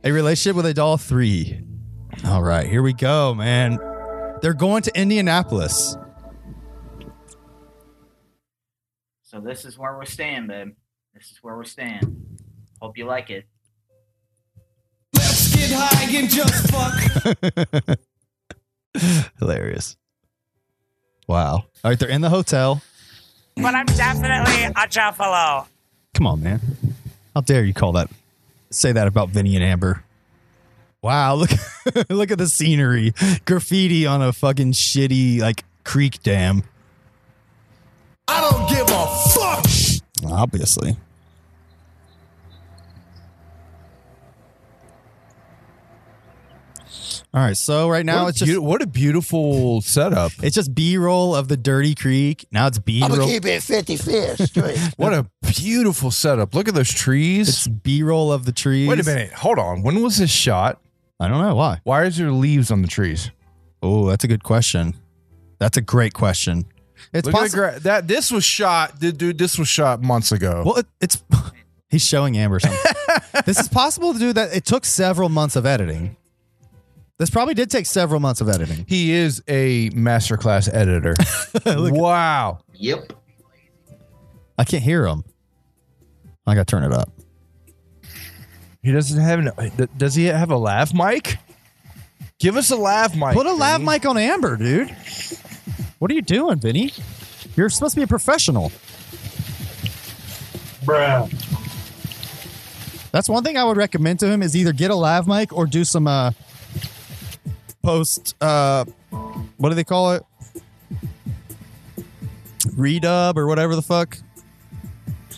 a relationship with a doll three. All right, here we go, man. They're going to Indianapolis. So this is where we're staying, babe. This is where we're staying. Hope you like it. Let's get high and just fuck. Hilarious. Wow. All right, they're in the hotel. but I'm definitely a Juffalo. Come on, man. How dare you call that say that about Vinny and Amber? Wow, look look at the scenery. Graffiti on a fucking shitty like creek dam. I don't give a fuck. Obviously. All right, so right now it's just what a beautiful setup. it's just B roll of the Dirty Creek. Now it's B I'm roll. gonna keep it 50 straight. What a beautiful setup. Look at those It's trees. B roll of the trees. Wait a minute. Hold on. When was this shot? I don't know why. Why is there leaves on the trees? Oh, that's a good question. That's a great question. It's Look possible. gra- that this was shot, dude, dude. This was shot months ago. Well, it, it's he's showing Amber something. this is possible to do that. It took several months of editing. This probably did take several months of editing. He is a masterclass editor. wow. Yep. I can't hear him. I got to turn it up. He doesn't have an. Uh, does he have a lav mic? Give us a lav mic. Put a lav Vinny. mic on Amber, dude. What are you doing, Vinny? You're supposed to be a professional. Bruh. That's one thing I would recommend to him is either get a lav mic or do some uh post uh what do they call it? Redub or whatever the fuck.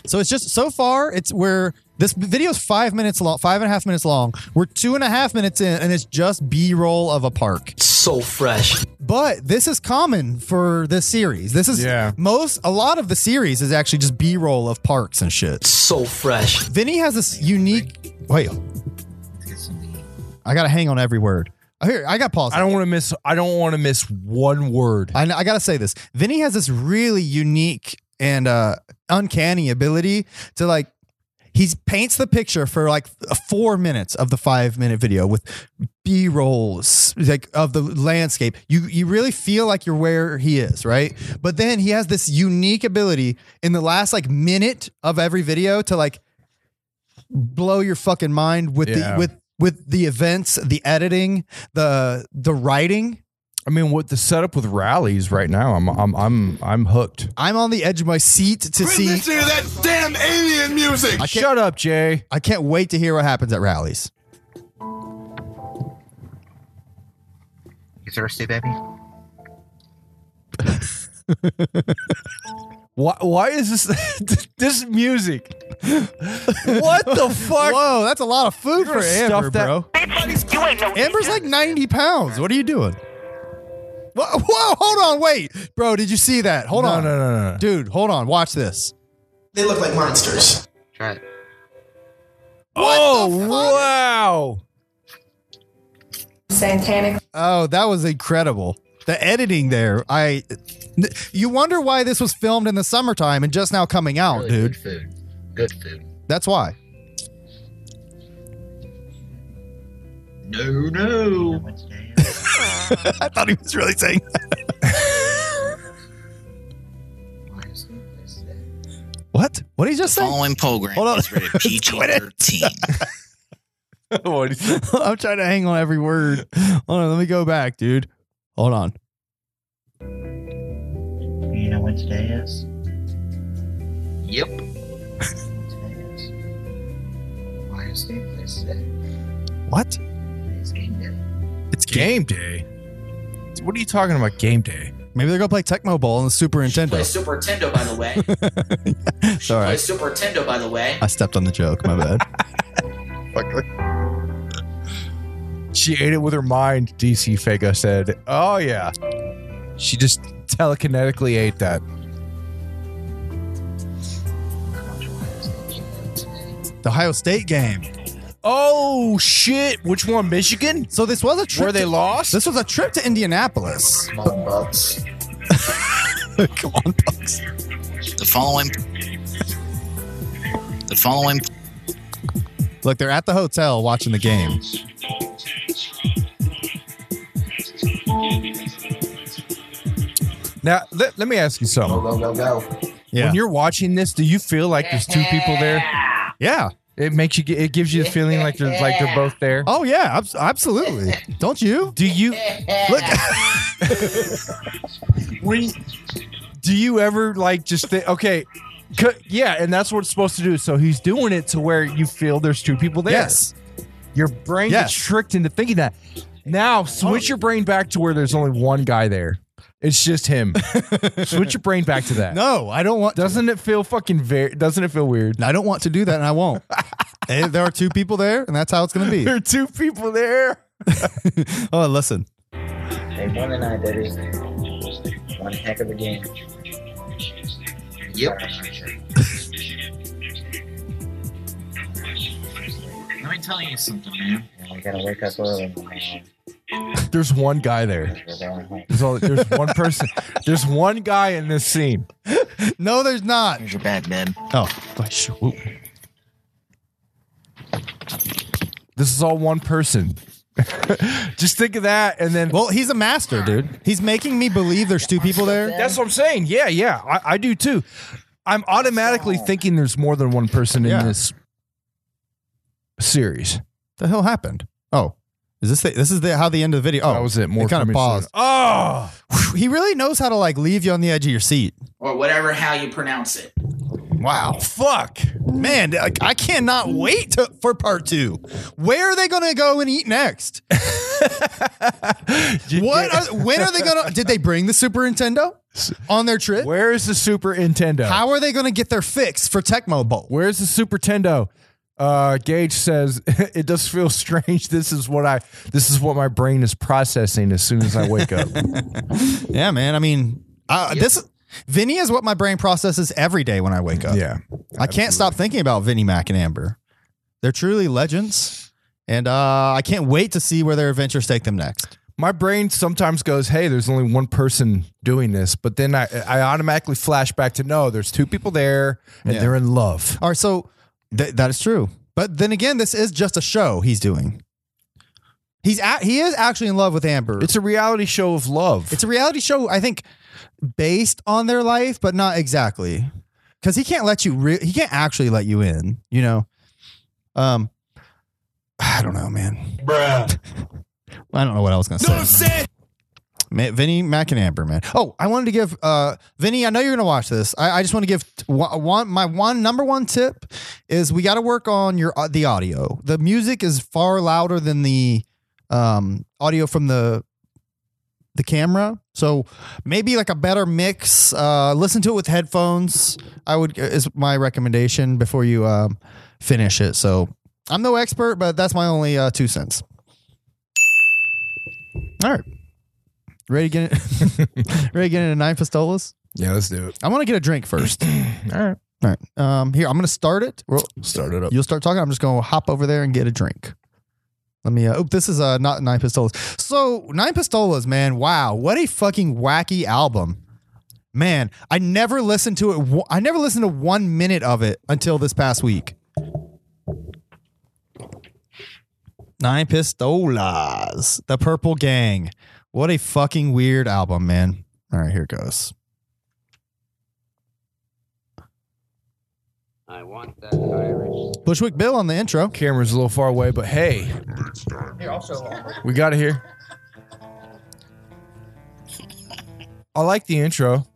So it's just so far it's where this video is five minutes long, five and a half minutes long. We're two and a half minutes in, and it's just B roll of a park. So fresh. But this is common for this series. This is Yeah. most a lot of the series is actually just B roll of parks and shit. So fresh. Vinny has this unique. Wait, I gotta hang on every word. Oh, Here, I got pause. I don't want to miss. I don't want to miss one word. I, I gotta say this. Vinny has this really unique and uh, uncanny ability to like. He paints the picture for like four minutes of the five minute video with B rolls like of the landscape. You you really feel like you're where he is, right? But then he has this unique ability in the last like minute of every video to like blow your fucking mind with Yeah. the with with the events, the editing, the the writing. I mean, with the setup with Rally's right now, I'm I'm I'm I'm hooked. I'm on the edge of my seat to see. to that damn alien music. I can't, Shut up, Jay. I can't wait to hear what happens at Rally's. You thirsty, baby? Why why is this this music? what the fuck? Whoa, that's a lot of food You're for Amber, stuff that- bro. You ain't no Amber's like 90 pounds. What are you doing? Whoa, whoa, hold on, wait. Bro, did you see that? Hold no, on. no, no, no. Dude, hold on. Watch this. They look like monsters. Try it. oh wow! Santanic. Oh, that was incredible. The editing there. I you wonder why this was filmed in the summertime and just now coming out, Really dude. Good food. Good food. That's why. No, no. I thought he was really saying What? What did he just The say? following program Hold on. is rated PG Quit it. 13. what is it? I'm trying to hang on every word. Hold on, let me go back, dude. Hold on. You know what today is? Yep. Today is. Why is the place today? What? Game day. What are you talking about? Game day. Maybe they're gonna play Tecmo Bowl on the Super Nintendo. Play Nintendo. Super Nintendo, by the way. Sorry, Play Super Nintendo, by the way. I stepped on the joke. My bad. She ate it with her mind. DC Fago said, "Oh yeah." She just telekinetically ate that. the Ohio State game. Oh shit! Which one? Michigan? So this was a trip. Where they to- lost? This was a trip to Indianapolis. Come on, Bucks. Come on, Bucks. The following. The following. Look, they're at the hotel watching the game. Now let, let me ask you something. Go, go, go. Yeah, When you're watching this, do you feel like there's two people there? yeah. It makes you. It gives you the feeling like there's like they're both there. Oh yeah, abs- absolutely. Don't you? Do you Look, when do you ever like just think okay c- yeah and that's what it's supposed to do so he's doing it to where you feel there's two people there yes. your brain Yes. gets tricked into thinking that now switch oh. your brain back to where there's only one guy there it's just him switch your brain back to that No, I don't want. doesn't it feel fucking very doesn't it feel weird I don't want to do that, and I won't. Eh, there are two people there, and that's how it's going to be. there are two people there oh, listen. They won tonight, baby. One heck of a game. Yep. Me tell you something, man. We gotta wake up early. man. There's one guy there. We're going home. There's, all, there's one person. There's one guy in this scene. No, there's not. Here's your bag, man. Oh, oh gosh. This is all one person. Just think of that, and then Well, he's a master, dude. He's making me believe there's two people there. that's what I'm saying. Yeah, yeah, I, I do too. I'm automatically thinking there's more than one person Yeah. in this series. the hell happened? Oh, is this the, this is the how the end of the video? Oh, that was it. More kind of coming paused. soon. Oh, Whew, He really knows how to like leave you on the edge of your seat. Or whatever how you pronounce it. Wow, fuck. man, like, I cannot wait to, for part two. Where are they going to go and eat next? what? Are, when are they going to? Did they bring the Super Nintendo on their trip? Where is the Super Nintendo? How are they going to get their fix for Tecmo Bowl? Where's the Super Nintendo? Uh, Gage says it does feel strange. This is what I. This is what my brain is processing as soon as I wake up. Yeah, man. I mean, uh, this Vinny is what my brain processes every day when I wake up. yeah. I can't stop thinking about Vinny Mac and Amber. They're truly legends, and uh, I can't wait to see where their adventures take them next. My brain sometimes goes, "Hey, there's only one person doing this," but then I, I automatically flash back to no, there's two people there, and Yeah. they're in love. All right, so th- that is true. But then again, this is just a show he's doing. He's at, he is actually in love with Amber. It's a reality show of love. It's a reality show, I think, based on their life, but not exactly. Because he can't let you. Re- he can't actually let you in. You know. Um, I don't know, man. Bruh. I don't know what I was gonna say. Man, Vinny Mac and Amber, man. Oh, I wanted to give uh Vinny. I know you're gonna watch this. I, I just want to give t- one, one. My one number one tip is we got to work on your uh, the audio. The music is far louder than the um audio from the the camera. So maybe like a better mix. Uh, listen to it with headphones. I would is my recommendation before you um finish it. So I'm no expert, but that's my only uh, two cents. All right. Ready to get it? ready to get into nine pistolas? yeah, let's do it. I want to get a drink first. All right, All right. Um, here I'm going to start it. We'll- start it up. You'll start talking. I'm just going to hop over there and get a drink. Let me. Uh, oh, this is uh, not nine pistolas. So nine pistolas, man. Wow, what a fucking wacky album, man. I never listened to it. I never listened to one minute of it until this past week. Nine Pistolas, the Purple Gang. What a fucking weird album, man. All right, here it goes. I want that Irish. Bushwick Bill on the intro. Camera's a little far away, but hey, we got it here. I like the intro.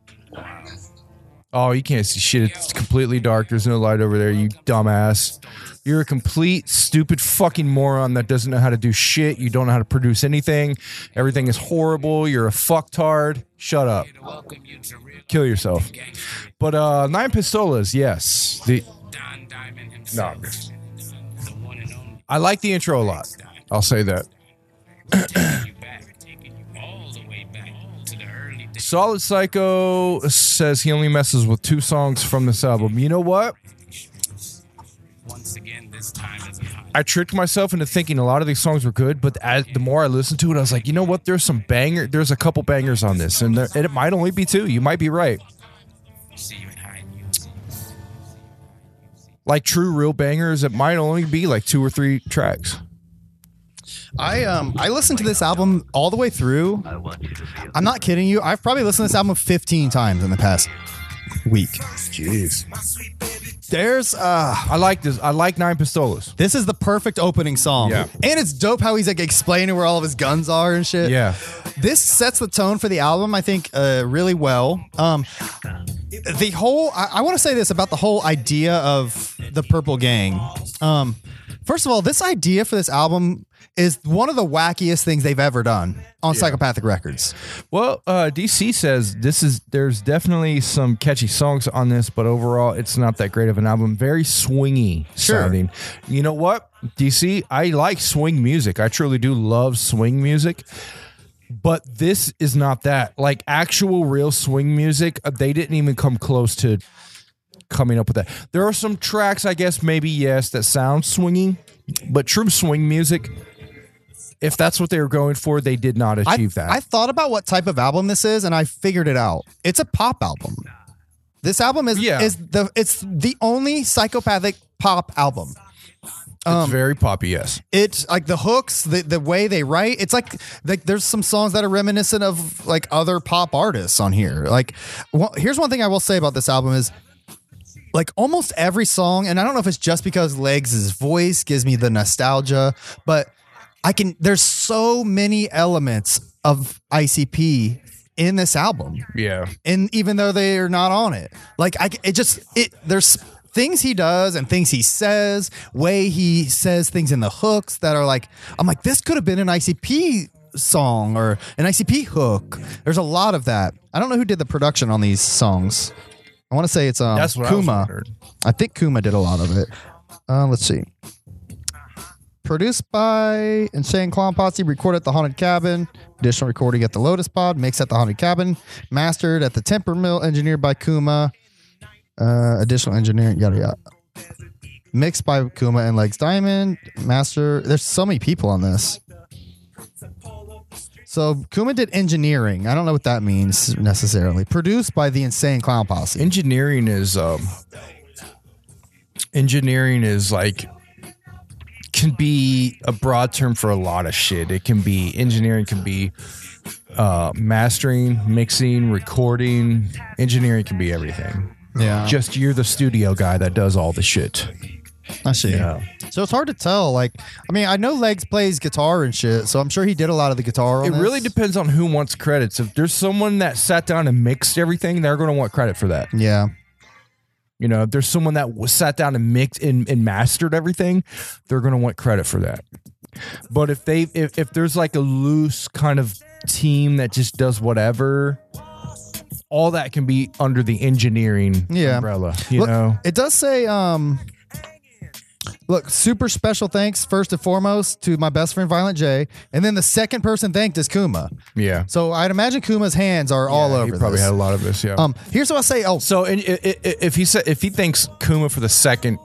Oh, you can't see shit. It's completely dark. There's no light over there, you dumbass. You're a complete stupid fucking moron that doesn't know how to do shit. You don't know how to produce anything. Everything is horrible. You're a fucktard. Shut up. Kill yourself. But uh Nine Pistolas, yes. The No. I like the intro a lot. I'll say that. Solid Psycho says he only messes with two songs from this album. You know what? I tricked myself into thinking a lot of these songs were good, but as, the more I listened to it, I was like, you know what? There's some banger. There's a couple bangers on this, and, there, and it might only be two. You might be right. Like true, real bangers, it might only be like two or three tracks. I um I listened to this album all the way through. I'm not kidding you. I've probably listened to this album 15 times in the past week. Jeez. There's uh I like this. I like Nine Pistolas. this is the perfect opening song. Yeah. And it's dope how he's like explaining where all of his guns are and shit. Yeah. This sets the tone for the album, I think, uh, really well. Um, the whole, I, I want to say this about the whole idea of the Purple Gang. Um, First of all, this idea for this album is one of the wackiest things they've ever done on Psychopathic Records. Well, uh, DC says this is there's definitely some catchy songs on this, but overall, it's not that great of an album. Very swingy Sure. sounding. You know what, DC? I like swing music. I truly do love swing music. But this is not that. Like actual real swing music, uh, they didn't even come close to coming up with that. There are some tracks, I guess, maybe yes, that sound swinging, but true swing music. If that's what they were going for, they did not I, achieve that. I thought about what type of album this is, and I figured it out. It's a pop album. This album is Yeah. is the it's the only psychopathic pop album. it's um, very poppy, yes. It's like the hooks, the the way they write. It's like like there's some songs that are reminiscent of like other pop artists on here. Like, well, here's one thing I will say about this album is like almost every song, and I don't know if it's just because Legs' voice gives me the nostalgia, but I can. There's so many elements of ICP in this album Yeah. and even though they are not on it like i it just it there's things he does and things he says way he says things in the hooks that are like i'm like this could have been an icp song or an icp hook there's a lot of that i don't know who did the production on these songs i want to say it's um That's what kuma wondering. I think kuma did a lot of it uh, let's see Produced by Insane Clown Posse, recorded at the Haunted Cabin, additional recording at the Lotus Pod, mixed at the Haunted Cabin, mastered at the Temper Mill, engineered by Kuma, uh, additional engineering, yada yada. Mixed by Kuma and Legz Diamond, master. There's so many people on this. So Kuma did engineering. I don't know what that means necessarily. Produced by the Insane Clown Posse. Engineering is um engineering is like can be a broad term for a lot of shit. It can be engineering can be uh mastering, mixing, recording. Engineering can be everything. Yeah. Just you're the studio guy that does all the shit. I see. Yeah. So it's hard to tell. Like, I mean, I know Legs plays guitar and shit, so I'm sure he did a lot of the guitar. On It this. really depends on who wants credits. If there's someone that sat down and mixed everything, they're going to want credit for that. Yeah. You know, if there's someone that was sat down and mixed and, and mastered everything, they're going to want credit for that. But if they if, if there's like a loose kind of team that just does whatever, all that can be under the engineering Yeah. umbrella. You Look, know, it does say, um, look, super special thanks first and foremost to my best friend Violent J, and then the second person thanked is Kuma. yeah. So I'd imagine Kuma's hands are all over. He probably this. had a lot of this. Yeah. Um, here's what I say. Oh, so and i- i- if he said if he thinks Kuma for the second,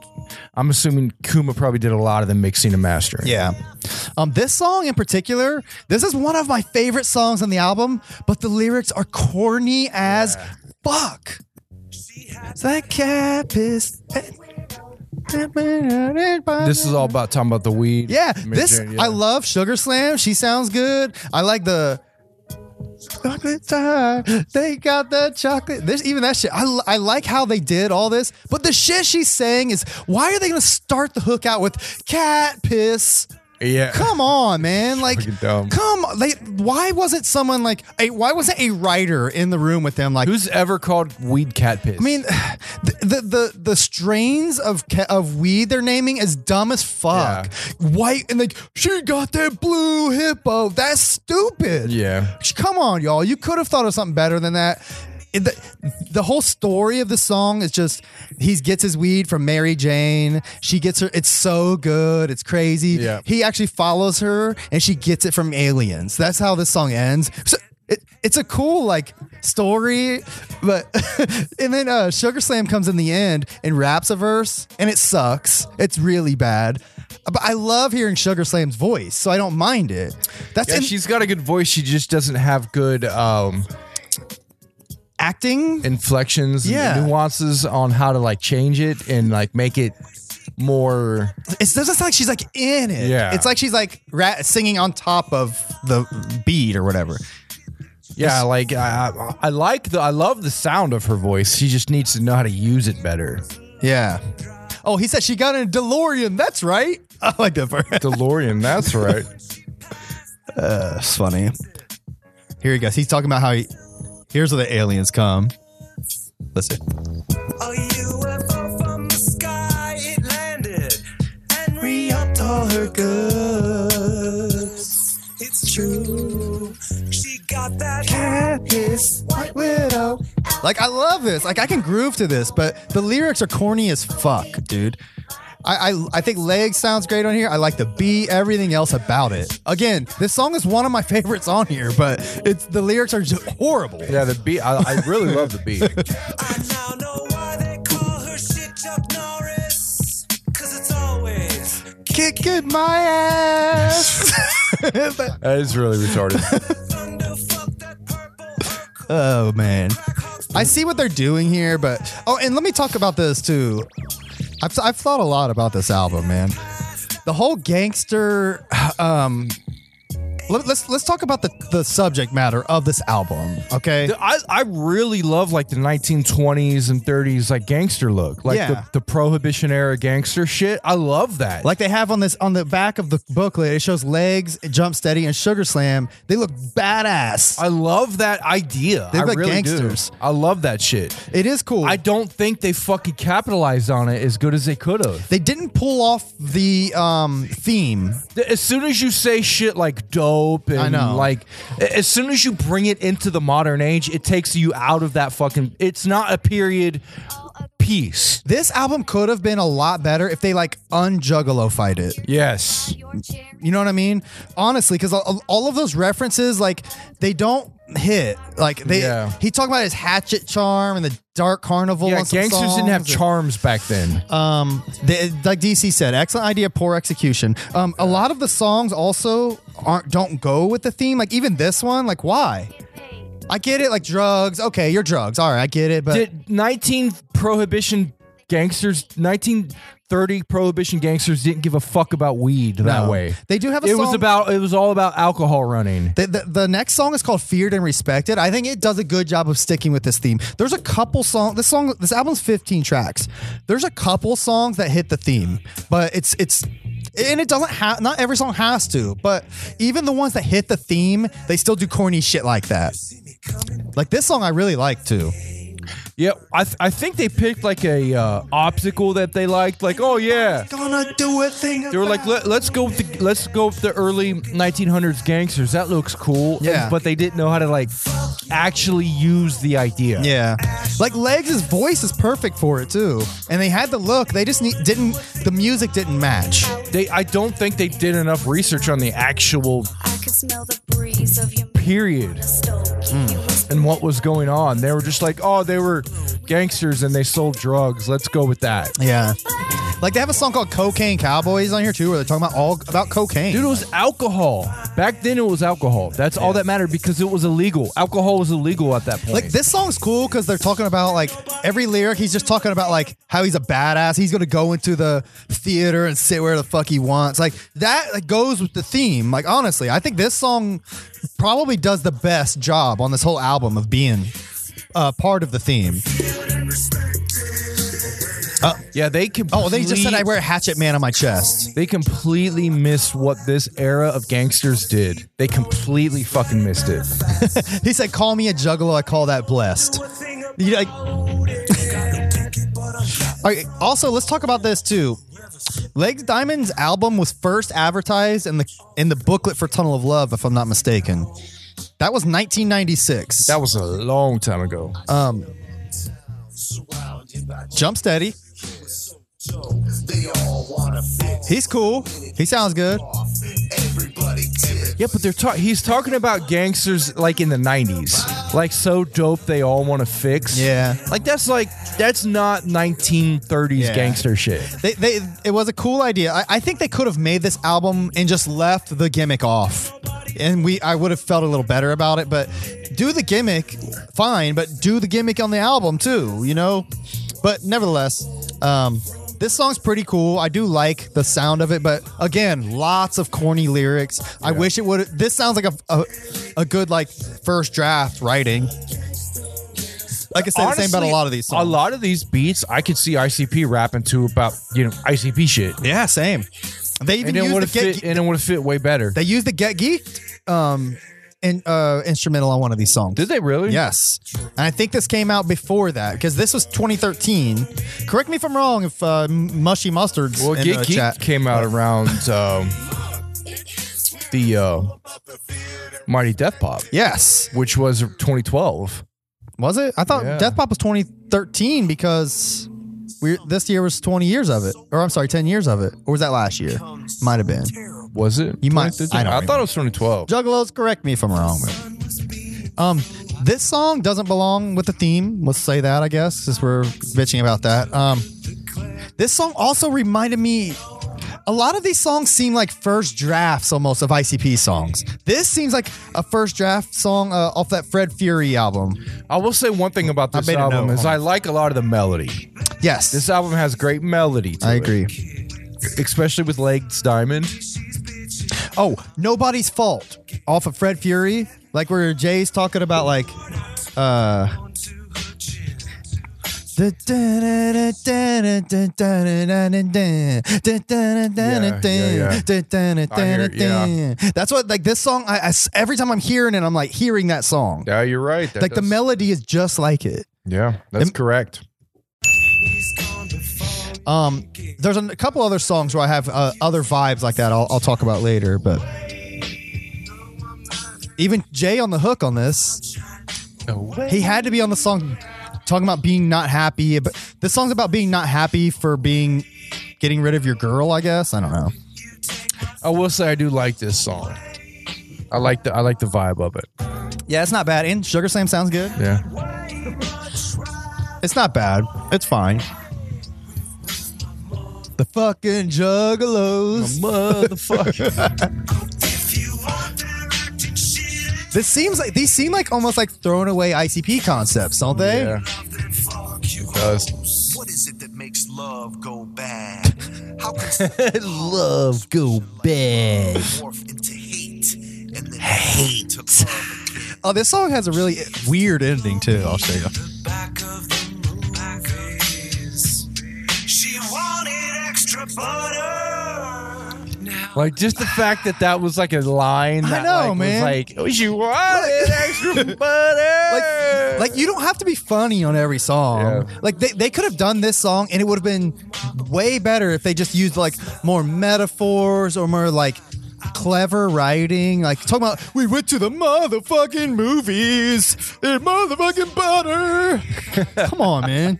I'm assuming Kuma probably did a lot of the mixing and mastering. Yeah. Um, this song in particular, this is one of my favorite songs on the album, but the lyrics are corny as fuck. That cap is. This is all about talking about the weed. Yeah, Miss this yeah. I love Sugar Slam. She sounds good. I like the chocolate time. They got the chocolate. This even that shit. I, I like how they did all this, but the shit she's saying is why are they gonna start the hook out with cat piss? Yeah. Come on, man. Like, dumb. come. They, why wasn't someone like, a, why wasn't a writer in the room with them? Like, Who's ever called weed cat piss? I mean, the the the, the strains of ca- of weed they're naming is dumb as fuck. White and like she got that blue hippo. That's stupid. yeah. Come on, y'all. You could have thought of something better than that. The, the whole story of the song is just he gets his weed from Mary Jane. She gets her. It's so good. It's crazy. Yeah. He actually follows her, and she gets it from aliens. That's how this song ends. So it, it's a cool like story, but and then uh, Sugar Slam comes in the end and raps a verse, and it sucks. It's really bad. But I love hearing Sugar Slam's voice, so I don't mind it. That's Yeah, in- she's got a good voice. She just doesn't have good um, acting. inflections, Yeah. and nuances on how to like change it and like make it more. It doesn't sound like she's like in it. Yeah. It's like she's like ra- singing on top of the beat or whatever. Yeah, like I, I I like the I love the sound of her voice. She just needs to know how to use it better. Yeah. Oh, he said she got in a DeLorean. That's right. I like that part. DeLorean, that's right. Uh, it's funny. Here he goes. He's talking about how he. Here's where the aliens come. Listen. A UFO from the sky, it landed and re all her goods. It's true. She got that cat piss, White Widow. Like I love this. Like I can groove to this, but the lyrics are corny as fuck, dude. I, I I think legs sounds great on here. I like the beat, everything else about it. Again, this song is one of my favorites on here, but it's the lyrics are just horrible. Yeah, the beat. I, I really love the beat. I know why they call her shit Chuck Norris cuz it's always kicking my ass. That is really retarded. oh man, I see what they're doing here, but oh, and let me talk about this too. I've I've thought a lot about this album, man. The whole gangster. Um, let, let's let's talk about the the subject matter of this album, okay? I, I really love like the 1920s and 30s like gangster look, like Yeah. the, the prohibition era gangster shit. I love that. Like they have on this on the back of the booklet, it shows legs, jump steady, and sugar slam. They look badass. I love that idea. They look like really gangsters. do. I love that shit. It is cool. I don't think they fucking capitalized on it as good as they could have. they didn't pull off the um, theme. As soon as you say shit like dope and I know. like as soon as you bring it into the modern age, it takes you out of that fucking it's not a period piece. This album could have been a lot better if they like unjuggalo fight it. Yes. You know what I mean? Honestly, because all, all of those references, like they don't hit. Like they, Yeah. he talked about his hatchet charm and the dark carnival. Yeah, gangsters didn't have and- charms back then. Um, the, like DC said, excellent idea, poor execution. Um, a lot of the songs also aren't don't go with the theme. Like even this one, like why? I get it, like drugs. Okay, you're drugs. All right, I get it, but Did 19 prohibition gangsters 1930 prohibition gangsters didn't give a fuck about weed that No. way. They do have a It was song- about it was all about alcohol running. The, the, the next song is called "Feared and Respected." I think it does a good job of sticking with this theme. There's a couple songs. This song, this album's 15 tracks. There's a couple songs that hit the theme, but it's it's and it doesn't have. Not every song has to, but even the ones that hit the theme, they still do corny shit like that. Like this song, I really like too. Yeah, I th- I think they picked like a uh, obstacle that they liked. Like, oh yeah, Gonna do a thing. they were like, Let, let's go with the let's go with the early 1900s gangsters. That looks cool. Yeah. but they didn't know how to like actually use the idea. Yeah, like Legs' voice is perfect for it too, and they had the look. They just need, didn't. The music didn't match. They I don't think they did enough research on the actual period and what was going on. They were just like, oh, they were gangsters and they sold drugs. Let's go with that. Yeah. Like they have a song called Cocaine Cowboys on here too, where they're talking about all about cocaine. Dude, it was alcohol. Back then, it was alcohol. That's all that mattered because it was illegal. Alcohol was illegal at that point. Like this song's cool because they're talking about like every lyric. He's just talking about like how he's a badass. He's gonna go into the theater and sit where the fuck he wants. Like that like, goes with the theme. Like honestly, I think this song probably does the best job on this whole album of being uh, part of the theme. Yeah, they can. Oh, they just said I wear a Hatchet Man on my chest. They completely missed what this era of gangsters did. They completely fucking missed it. he said, "Call me a juggalo. I call that blessed." You like. Right, also, let's talk about this too. Legz Diamond's album was first advertised in the in the booklet for Tunnel of Love, if I'm not mistaken. That was 1996. That was a long time ago. Um, Jump Steady. He's cool. He sounds good. Yeah, but they're ta- he's talking about gangsters like in the 90s. Like so dope they all want to fix. Yeah. Like that's like that's not 1930s Yeah. gangster shit. They, they, it was a cool idea. I, I think they could have made this album and just left the gimmick off, and we, I would have felt a little better about it. But do the gimmick, fine, but do the gimmick on the album too, you know. But nevertheless, um, this song's pretty cool. I do like the sound of it, but again, lots of corny lyrics. I wish it would. This sounds like a, a a good like first draft writing. Like I said, say the same about a Honestly, lot of these songs. A lot of these beats, I could see ICP rapping to about you know ICP shit. Yeah, same. They even and it used would the have Get fit. And it would have fit way better. They used the Get Geeked um, in, uh, instrumental on one of these songs. Did they really? Yes. And I think this came out before that because this was 2013. Correct me if I'm wrong if uh, Mushy Mustard's Well, in Get the Geek chat. came out around um, the uh, Mighty Death Pop. Yes. Which was 2012. Was it? I thought Yeah. Death Pop was 2013 because we this year was 20 years of it. Or I'm sorry, 10 years of it. Or was that last year? Might have been. Was it? You might- 2013? I don't I thought it was 2012. Juggalos, correct me if I'm wrong. Um, this song doesn't belong with the theme. Let's say that, I guess, since we're bitching about that. Um, this song also reminded me. A lot of these songs seem like first drafts almost of ICP songs. This seems like a first draft song uh, off that Fred Fury album. I will say one thing about I this made a album note. is I like a lot of the melody. Yes, This album has great melody. To I it, agree. especially with Legz Diamond. Oh, nobody's fault off of Fred Fury, like where Jay's talking about like uh That's what like this song. I, every time I'm hearing it, I'm like hearing that song. Yeah, you're right. That Like the melody is just like it. Yeah, that's Im- correct. Um, there's a, couple other songs where I have uh, other vibes like that. I'll, I'll talk about later, but even Jay on the hook on this, he had to be on the song talking about being not happy. But this song's about being not happy for being getting rid of your girl. I guess I don't know. I will say I do like this song. I like the I like the vibe of it. Yeah, it's not bad. And Sugar Slam sounds good. Yeah. It's not bad. It's fine. The fucking juggalos. Motherfucker. This seems like these seem like almost like thrown away ICP concepts, don't they? yeah. It does. What is it that makes love go bad? How can Love go bad. morph into hate and then hate to? Oh, this song has a really weird ending too. I'll show you. Like just the fact that that was like a line. I That, know, like, man. Was like, oh, you wanted extra butter. Like, like you don't have to be funny on every song. Yeah. Like they, they could have done this song and it would have been way better if they just used like more metaphors or more like clever writing. Like talking about we went to the motherfucking movies and motherfucking butter. Come on, man.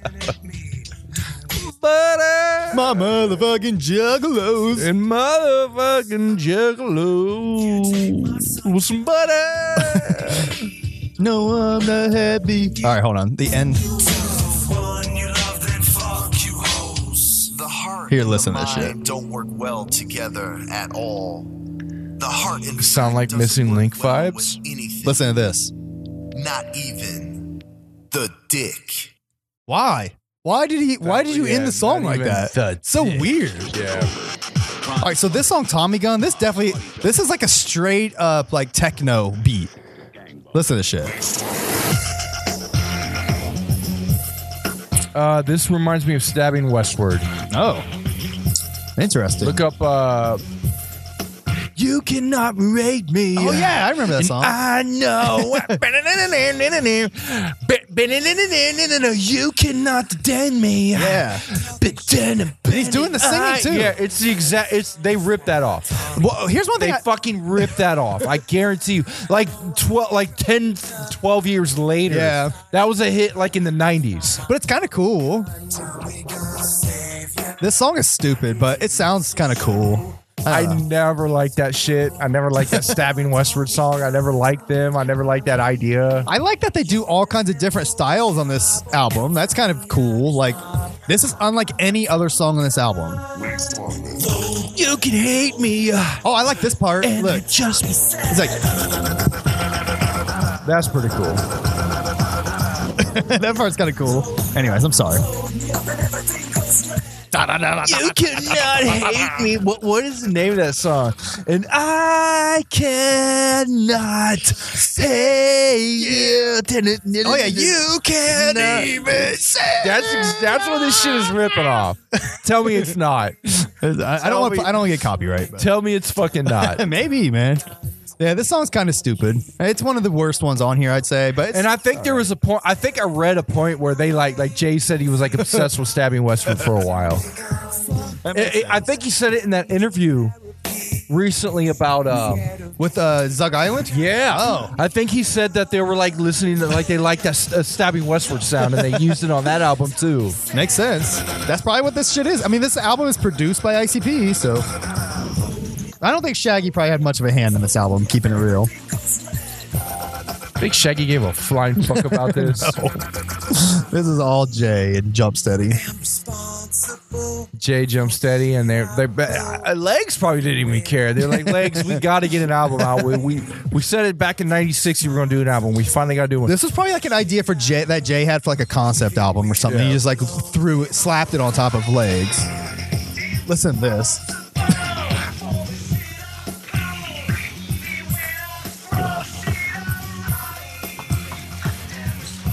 Butter. My motherfucking juggalos. and motherfucking juggalos. with some butter. No, I'm not happy. All right, hold on. The end. one you love, then fuck you hoes. The heart Here, listen to this shit. don't work well together at all. The heart and Sound like Missing Link well vibes? Listen to this. Not even the dick. Why? Why did he? Why did you Yeah, end the song like that? the so dick. weird. yeah. All right, so this song Tommy Gun, this definitely this is like a straight up like techno beat. Listen to this shit. Uh, this reminds me of Stabbing Westward. Oh. Interesting. Look up. Uh, you cannot rate me. oh yeah, I remember that song. I know. you cannot detain me. yeah. He's doing the singing, too. Yeah, it's the exact. It's they ripped that off. Well, here's one thing. They I, fucking ripped that off. I guarantee you. Like 12 like 10 12 years later. Yeah. That was a hit like in the 90s. but it's kind of cool. This song is stupid, but it sounds kind of cool. I uh. never liked that shit. I never liked that Stabbing Westward song. I never liked them. I never liked that idea. I like that they do all kinds of different styles on this album. That's kind of cool. Like, this is unlike any other song on this album. You can hate me. Uh, oh, I like this part. Look, just it's like That's pretty cool. that part's kind of cool. Anyways, I'm sorry. You cannot hate me. What, what is the name of that song? And I cannot say you. Oh yeah, you can't even say. That's that's what this shit is ripping off. Tell me it's not. I, I don't want. I don't get copyright. But. Tell me it's fucking not. Maybe, man. Yeah, this song's kind of stupid. It's one of the worst ones on here, I'd say. But And I think there was a point. I think I read a point where they like, like Jay said, he was like obsessed with stabbing Westward for a while. I- I I think he said it in that interview recently about uh with uh, Zug Island. yeah. Oh. I think he said that they were like listening to like they liked that uh, stabbing westward sound and they used it on that album too. Makes sense. That's probably what this shit is. I mean, this album is produced by ICP, so I don't think Shaggy probably had much of a hand in this album. Keeping it real. I think Shaggy gave a flying fuck about this. This is all Jay and Jump Steady. Jay Jump Steady and their they uh, legs probably didn't even care. They're like legs, we got to get an album out. We, we we said it back in '96 we were going to do an album. We finally got to do one. This was probably like an idea for Jay that Jay had for like a concept album or something. Yeah. He just like threw it, slapped it on top of legs. Listen to this.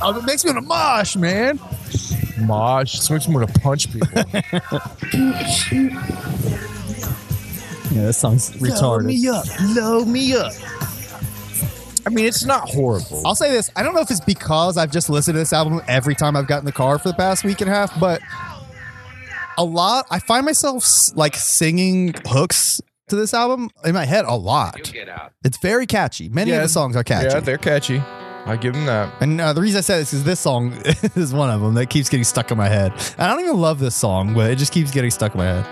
Oh, it makes me want to mosh, man. Mosh. It makes me want to punch people. Yeah, this song's retarded. Load me up. Load me up. I mean, it's not horrible. I'll say this. I don't know if it's because I've just listened to this album every time I've gotten in the car for the past week and a half, but a lot, I find myself like singing hooks to this album in my head a lot. It's very catchy. Many of the songs are catchy. Yeah, they're catchy. I give them that. And uh, the reason I said this is this song is one of them that keeps getting stuck in my head. I don't even love this song, but it just keeps getting stuck in my head.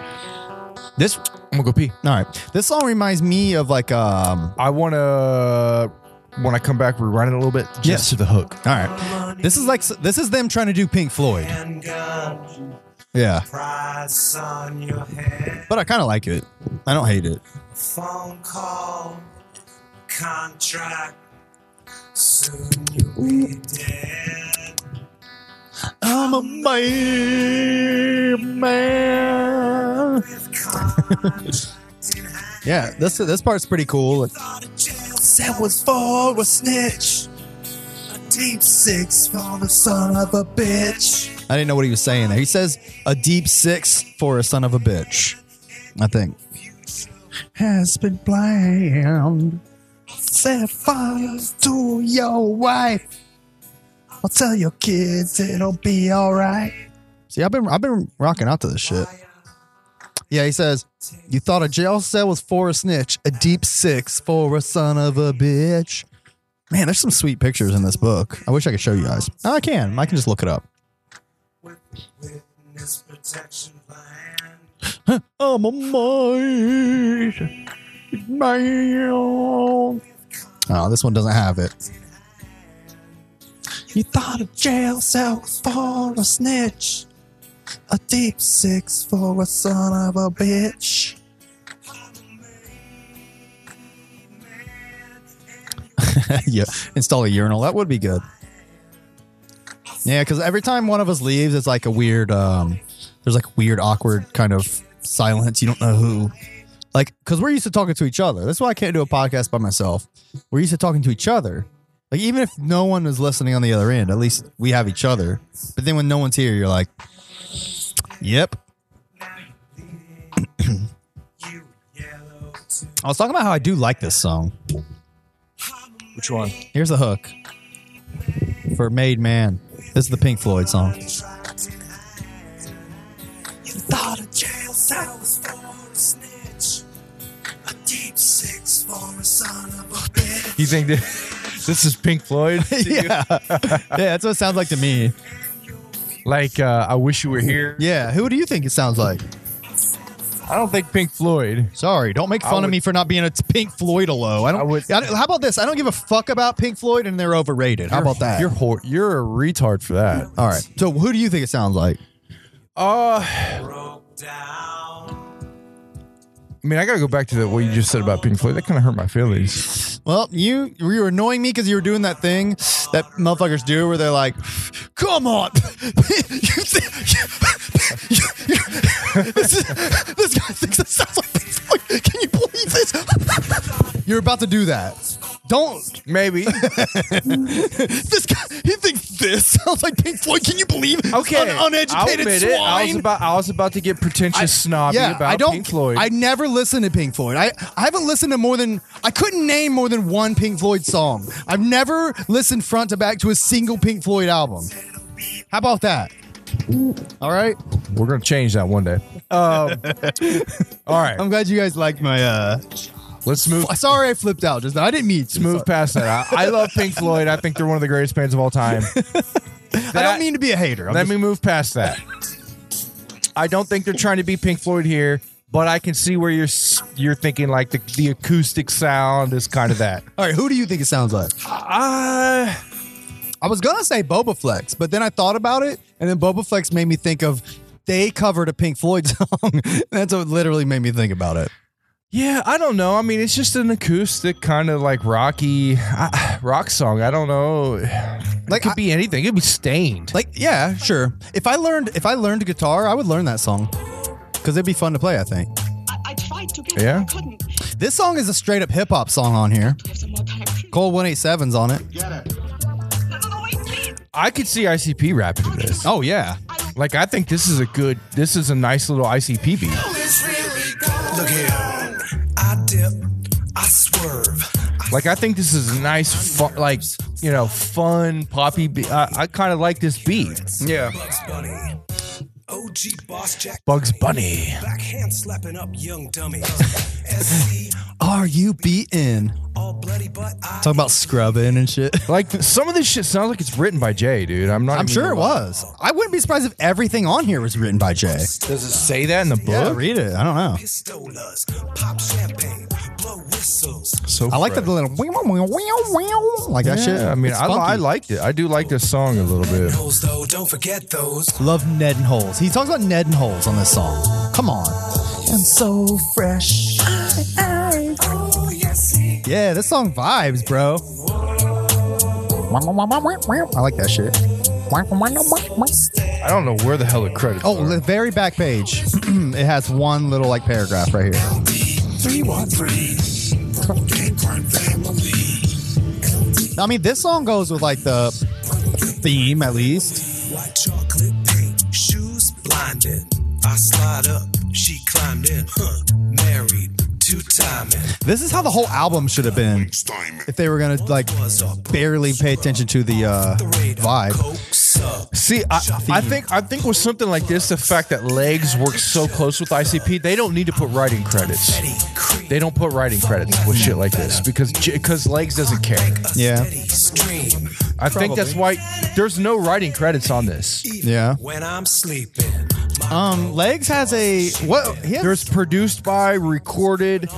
This, I'm gonna go pee. all right. This song reminds me of like, um, I want to when I come back rewind it a little bit just Yes. to the hook. all right. This is like, this is them trying to do Pink Floyd. Yeah. But I kind of like it. I don't hate it. Phone call, contract. Soon you'll be dead. I'm a man, man. yeah, this this part's pretty cool. That was for a snitch. A deep six for the son of a bitch. I didn't know what he was saying there. He says a deep six for a son of a bitch. I think has been planned. Set fire to your wife. I'll tell your kids it'll be all right. See, I've been I've been rocking out to this shit. Yeah, he says, You thought a jail cell was for a snitch, a deep six for a son of a bitch. Man, there's some sweet pictures in this book. I wish I could show you guys. Oh, I can. I can just look it up. Witness protection plan. I'm a man. Oh, this one doesn't have it. You thought a jail cell for a snitch. A deep six for a son of a bitch. yeah, install a urinal. That would be good. Yeah, because every time one of us leaves, it's like a weird. um There's like weird, awkward kind of silence. You don't know who. Like, because we're used to talking to each other. That's why I can't do a podcast by myself. We're used to talking to each other. Like, even if no one is listening on the other end, at least we have each other. But then when no one's here, you're like, yep. I was talking about how I do like this song. Which one? Here's the hook for Made Man. This is the Pink Floyd song. You thought a jail cell son of a bitch. You think that this is Pink Floyd? yeah. yeah, that's what it sounds like to me. Like uh, I wish you were here. Yeah, who do you think it sounds like? I don't think Pink Floyd. Sorry, don't make fun of me for not being a Pink Floyd low. I don't. I would- I how about this? I don't give a fuck about Pink Floyd, and they're overrated. How about that? You're you're a retard for that. All right. So, who do you think it sounds like? Uh, I mean, I gotta go back to the, what you just said about Pink Floyd. That kind of hurt my feelings. Well, you you were annoying me because you were doing that thing that motherfuckers do where they're like, "Come on, this, is- this guy thinks it sounds like Pink Floyd. Can you believe this? You're about to do that. Don't. Maybe. This guy, he thinks this sounds like Pink Floyd. Can you believe? Okay, Un- I'll admit swine. it. I was about I was about to get pretentious snobby yeah, about I don't. Pink Floyd. I never listened to Pink Floyd. I, I haven't listened to more than I couldn't name more than one Pink Floyd song. I've never listened front to back to a single Pink Floyd album. How about that? All right. We're gonna change that one day. Um, all right, I'm glad you guys liked my. uh let's move. Sorry, I flipped out. Just I didn't mean to. Move past that. I, I love Pink Floyd. I think they're one of the greatest bands of all time. I don't mean to be a hater. I'm Let just- me move past that. I don't think they're trying to be Pink Floyd here, but I can see where you're s- you're thinking like the, the acoustic sound is kind of that. All right, who do you think it sounds like? Uh, I was gonna say Bobaflex, but then I thought about it, and then Bobaflex made me think of they covered a Pink Floyd song. That's what literally made me think about it. Yeah, I don't know. I mean, it's just an acoustic kind of like rocky uh, rock song. I don't know. Like, it could be anything. It could be Staind. Like, yeah, sure. If I learned if I learned guitar, I would learn that song because it'd be fun to play. I think. I, I tried to get yeah. This song is a straight up hip hop song on here. Cole 187's on it. I could see ICP rapping to this. Oh yeah. Like I think this is a good. This is a nice little ICP beat. Look here. Like I think this is a nice, fun, like you know, fun poppy. Be- I, I kind of like this beat. Yeah. Bugs Bunny. OG Boss Jack. Bugs Bunny. Backhand slapping up young dummies. Are you beaten? all bloody, but I. Talk about scrubbing and shit. Like some of this shit sounds like it's written by Jay, dude. I'm not. I'm even sure it gonna lie. was. I wouldn't be surprised if everything on here was written by Jay. Does it say that in the book? Yeah, read it. I don't know. Pistolas, pop champagne, blow whistles. So I like that fresh. little wow, like that shit. I mean, It's I, funky. I liked it. I do like this song a little bit. Those though, don't forget those. Love Ned and Holes. He talks about Ned and Holes on this song. Come on. I'm so fresh. Oh, yes, see. Yeah, this song vibes, bro. I like that shit. I don't know where the hell the credits. Oh, are. the very back page. it has one little like paragraph right here. 313. I mean, this song goes with like the theme at least. White chocolate paint, shoes. I slide up, she climbed in. Huh, married. This is how the whole album should have been if they were gonna like barely pay attention to the uh, vibe. See, I, I think I think with something like this, the fact that Legz works so close with ICP, they don't need to put writing credits. They don't put writing credits with shit like this because because Legz doesn't care. Yeah. Steady stream. I think that's why there's no writing credits on this. Yeah. When I'm sleeping. Um, Legz has a what? He has, There's produced by, recorded,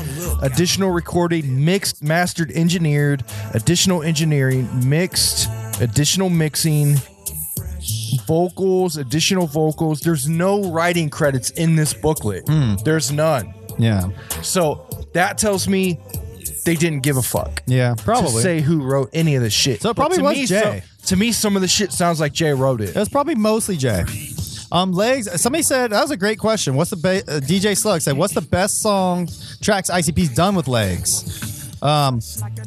additional recording, mixed, mastered, engineered, additional engineering, mixed, additional mixing, vocals, additional vocals. There's no writing credits in this booklet. There's none. yeah, So that tells me they didn't give a fuck. yeah, probably. To say who wrote any of this shit. So it probably was me, Jay. so- to me, some of the shit sounds like Jay wrote it. It was probably mostly Jay. Um, legz. Somebody said that was a great question. What's the ba- uh, DJ Slug said? What's the best song tracks ICP's done with legz? Um,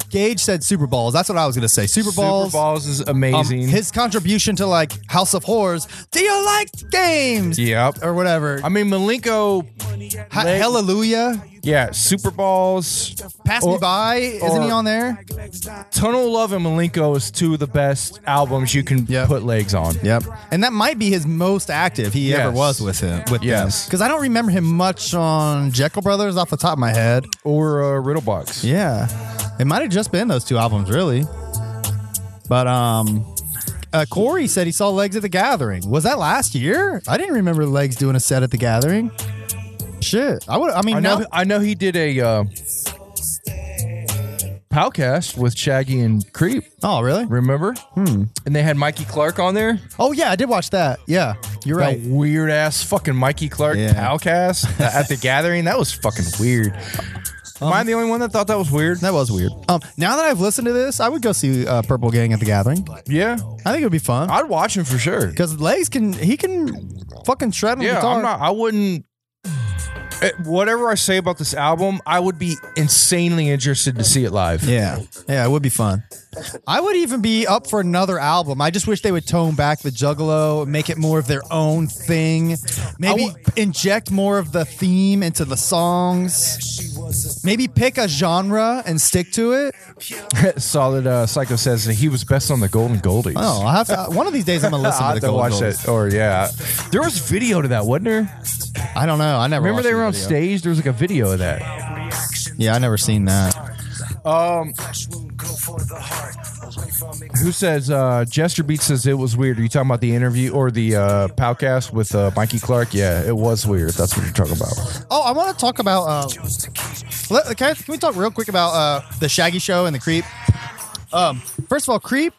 Gage said Super Balls. That's what I was gonna say. Super Balls. Super Balls is Um, amazing. his contribution to like House of Horrors. Do you like games? yep. Or whatever. I mean, Milenko, Ha- Hallelujah. Yeah, Super Balls, Pass Me By. Isn't he on there? Tunnel Love and Milenko is two of the best albums you can Yep. put legz on. Yep. And that might be his most active he ever Yes. was with him. With Yes. Because I don't remember him much on Jeckel Brothers off the top of my head. Or uh, Riddlebox. Yeah. It might have just been those two albums, really. But um uh, Corey said he saw Legz at the Gathering. Was that last year? I didn't remember Legz doing a set at the Gathering. Shit, I would. I mean, I know. now, I know he did a uh, Palcast with Shaggy and Creep. oh, really? Remember? Hmm. And they had Mikey Clark on there. Oh, yeah, I did watch that. Yeah, you're right. That weird ass fucking Mikey Clark Yeah. Palcast at the Gathering. That was fucking weird. Am I the only one that thought that was weird? That was weird. Um, now that I've listened to this, I would go see uh, Purple Gang at the Gathering. Yeah, I think it would be fun I'd watch him for sure. because Legz can he can fucking shred on the Yeah, guitar. I'm not. I wouldn't. Eh, Whatever I say about this album, I would be insanely interested to see it live. Yeah, yeah, it would be fun. I would even be up for another album. I just wish they would tone back the Juggalo, make it more of their own thing. Maybe inject more of the theme into the songs. Maybe pick a genre and stick to it. Solid uh, Psycho says he was best on the Golden Goldies. Oh, I have to. One of these days, I'm gonna listen I to have the to Golden watch Goldies. that. Or yeah, there was video to that, wasn't there? I don't know. I never Remember they were the on stage? There was like a video of that. Yeah, I never seen that. Um, who says uh, Jester Beat says it was weird? Are you talking about the interview or the uh, podcast with uh, Mikey Clark? Yeah, it was weird. That's what you're talking about. Oh, I want to talk about. Uh, let, can, I- can we talk real quick about uh, the Shaggy Show and the Creep? Um, first of all, Creep,